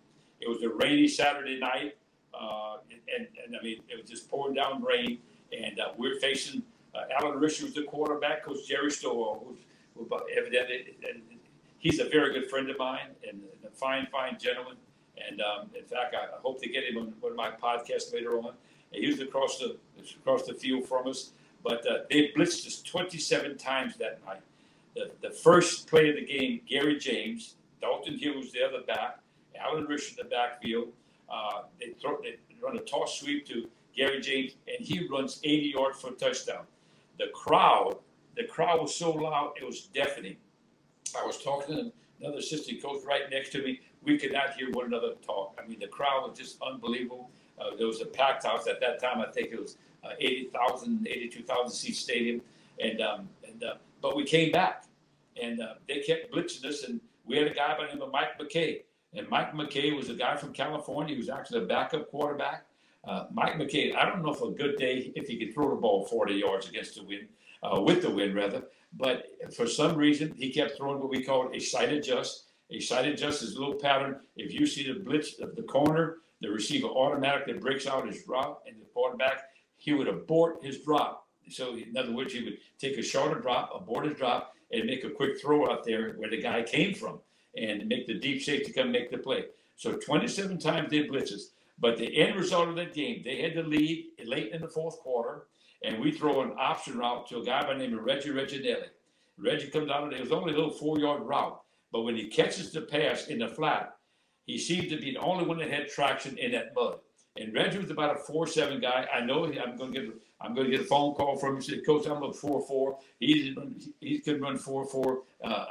It was a rainy Saturday night, uh, and, and, I mean, it was just pouring down rain. And uh, we are facing uh, Alan Risher was the quarterback, Coach Jerry Stovall, who's, who evidently, and he's a very good friend of mine and, a fine, fine gentleman. And um, in fact, I, I, hope to get him on one of my podcasts later on. He was across the across the field from us, but uh, they blitzed us 27 times that night. The, the first play of the game, Gary James, Dalton Hilliard was the other back, Alan Risher in the backfield. Uh, they, throw, they run a toss sweep to Gary James, and he runs 80 yards for a touchdown. The crowd, the crowd was so loud, it was deafening. I was talking to another assistant coach right next to me. We could not hear one another talk. I mean, the crowd was just unbelievable. Uh, there was a packed house at that time. I think it was uh, 80,000, 82,000 seat stadium. And, um, and uh, but we came back, and uh, they kept blitzing us. And we had a guy by the name of Mike McKay. And Mike McKay was a guy from California. He was actually a backup quarterback. Uh, Mike McKay, I don't know if a good day if he could throw the ball 40 yards against the wind, uh, with the wind rather. But for some reason, he kept throwing what we call a sight adjust. A sight adjust is a little pattern. If you see the blitz of the corner, the receiver automatically breaks out his drop, and the quarterback he would abort his drop. So in other words, he would take a shorter drop, abort his drop, and make a quick throw out there where the guy came from, and make the deep safety come make the play. So 27 times they blitzes. But the end result of that game, they had the lead late in the fourth quarter, and we throw an option route to a guy by the name of Reggie Reginelli. Reggie comes out, and it was only a little four yard route. But when he catches the pass in the flat, he seemed to be the only one that had traction in that mud. And Reggie was about a four seven guy. I know I'm going to get I'm going to get a phone call from him. He said, "Coach, I'm a four four. He he could run four four, uh,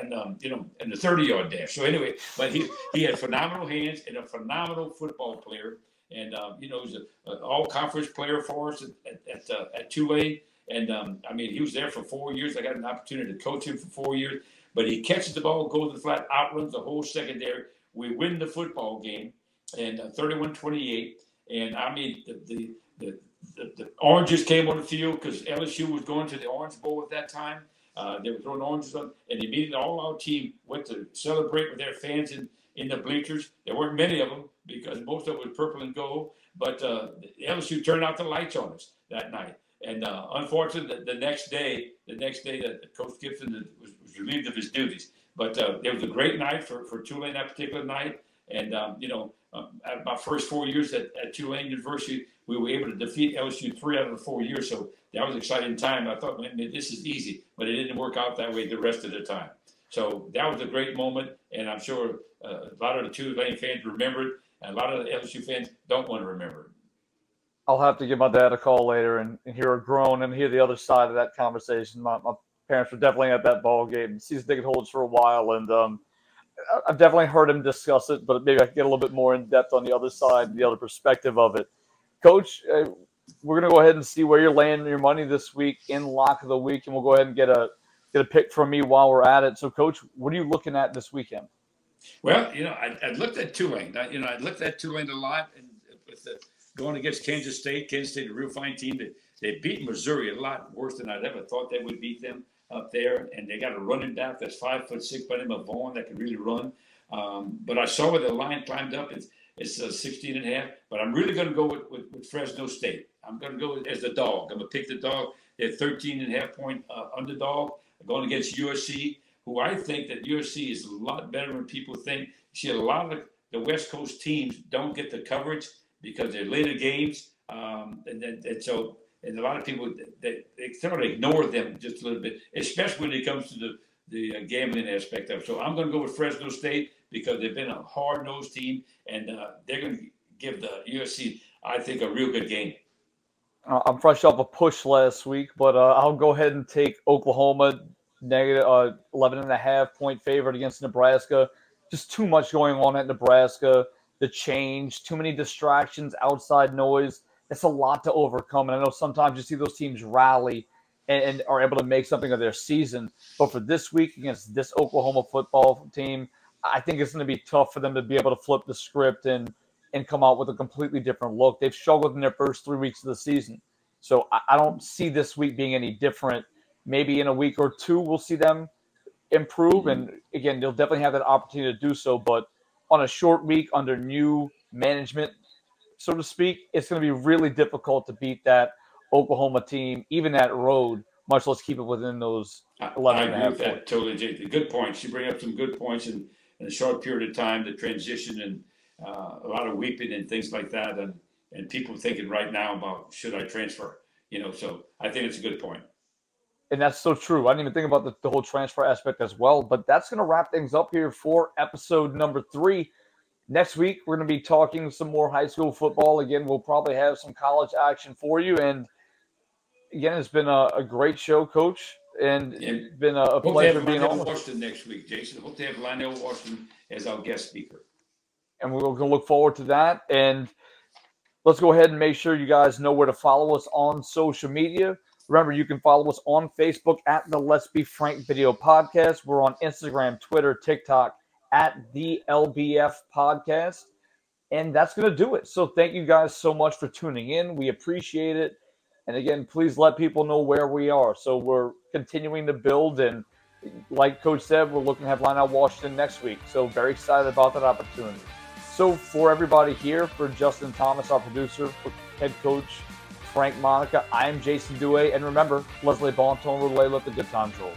and, um, you know, in the thirty yard dash. So anyway, but he he had phenomenal hands and a phenomenal football player. And um, you know, he was an all conference player for us at at, at, uh, at Tulane. And um, I mean, he was there for four years. I got an opportunity to coach him for four years. But he catches the ball, goes to the flat, outruns the whole secondary. We win the football game, and uh, 31-28. And I mean, the the, the the, the oranges came on the field because LSU was going to the Orange Bowl at that time. Uh, they were throwing oranges on, and immediately all our team went to celebrate with their fans in, in the bleachers. There weren't many of them because most of it was purple and gold. But uh, LSU turned out the lights on us that night. And uh, unfortunately, the, the, next day, the next day that Coach Gibson was, was relieved of his duties. But uh, it was a great night for, for Tulane that particular night. And, um, you know, um, at my first four years at, at Tulane University, we were able to defeat LSU three out of the four years. So that was an exciting time. I thought, man, this is easy, but it didn't work out that way the rest of the time. So that was a great moment, and I'm sure uh, a lot of the Tulane fans remember it, and a lot of the LSU fans don't want to remember it.
I'll have to give my dad a call later and, and hear a groan and hear the other side of that conversation. My, my parents were definitely at that ball game. Season ticket holders for a while, and um, I've definitely heard him discuss it, but maybe I can get a little bit more in depth on the other side, the other perspective of it. Coach, uh, we're going to go ahead and see where you're laying your money this week in lock of the week, and we'll go ahead and get a get a pick from me while we're at it. So, Coach, what are you looking at this weekend?
Well, you know, I, I looked at Tulane. I, you know, I looked at Tulane a lot, and with the going against Kansas State, Kansas State, a real fine team. They, they beat Missouri a lot worse than I'd ever thought they would beat them up there, and they got a running back that's five foot six by the name of Vaughn that can really run. Um, but I saw where the line climbed up. It's it's a 16 and a half. But I'm really going to go with, with, with, Fresno State. I'm going to go as the dog. I'm going to pick the dog. They're 13 and a half point uh, underdog going against USC, who I think that USC is a lot better than people think. See, a lot of the West Coast teams don't get the coverage because they're later games. Um, and, and, and so and a lot of people they, they sort of ignore them just a little bit, especially when it comes to the the uh, gambling aspect of it. So I'm going to go with Fresno State because they've been a hard nosed team and uh, they're going to give the USC, I think, a real good game.
Uh, I'm fresh off a push last week, but uh, I'll go ahead and take Oklahoma negative uh, 11 and a half point favorite against Nebraska. Just too much going on at Nebraska. The change, too many distractions, outside noise it's a lot to overcome. And I know sometimes you see those teams rally and, and, are able to make something of their season. But for this week against this Oklahoma football team, I think it's going to be tough for them to be able to flip the script and and come out with a completely different look. They've struggled in their first three weeks of the season. So I, I don't see this week being any different. Maybe in a week or two, we'll see them improve. And again, they'll definitely have that opportunity to do so. But on a short week under new management, so to speak, it's going to be really difficult to beat that Oklahoma team, even that road, much less keep it within those 11
I, I agree with that totally, Jake. Good points. You bring up some good points in, in a short period of time, the transition and uh, a lot of weeping and things like that. And, and people thinking right now about should I transfer? You know, so I think it's a good point.
And that's so true. I didn't even think about the, the whole transfer aspect as well. But that's going to wrap things up here for episode number three. Next week, we're going to be talking some more high school football. Again, we'll probably have some college action for you. And again, it's been a, a great show, Coach. And it's been a, a pleasure being
on. Washington next week, Jason. Hope to have Lionel Washington as our guest speaker.
And we're going to look forward to that. And let's go ahead and make sure you guys know where to follow us on social media. Remember, you can follow us on Facebook at the Let's Be Frank Video Podcast. We're on Instagram, Twitter, TikTok at the LBF Podcast. And that's going to do it. So thank you guys so much for tuning in. We appreciate it. And again, please let people know where we are. So we're continuing to build. And like Coach said, we're looking to have Lionel Washington next week. So very excited about that opportunity. So for everybody here, for Justin Thomas, our producer, for head coach Frank Monica, I am Jason Duhe. And remember, Leslie Bonton relay let the good times roll.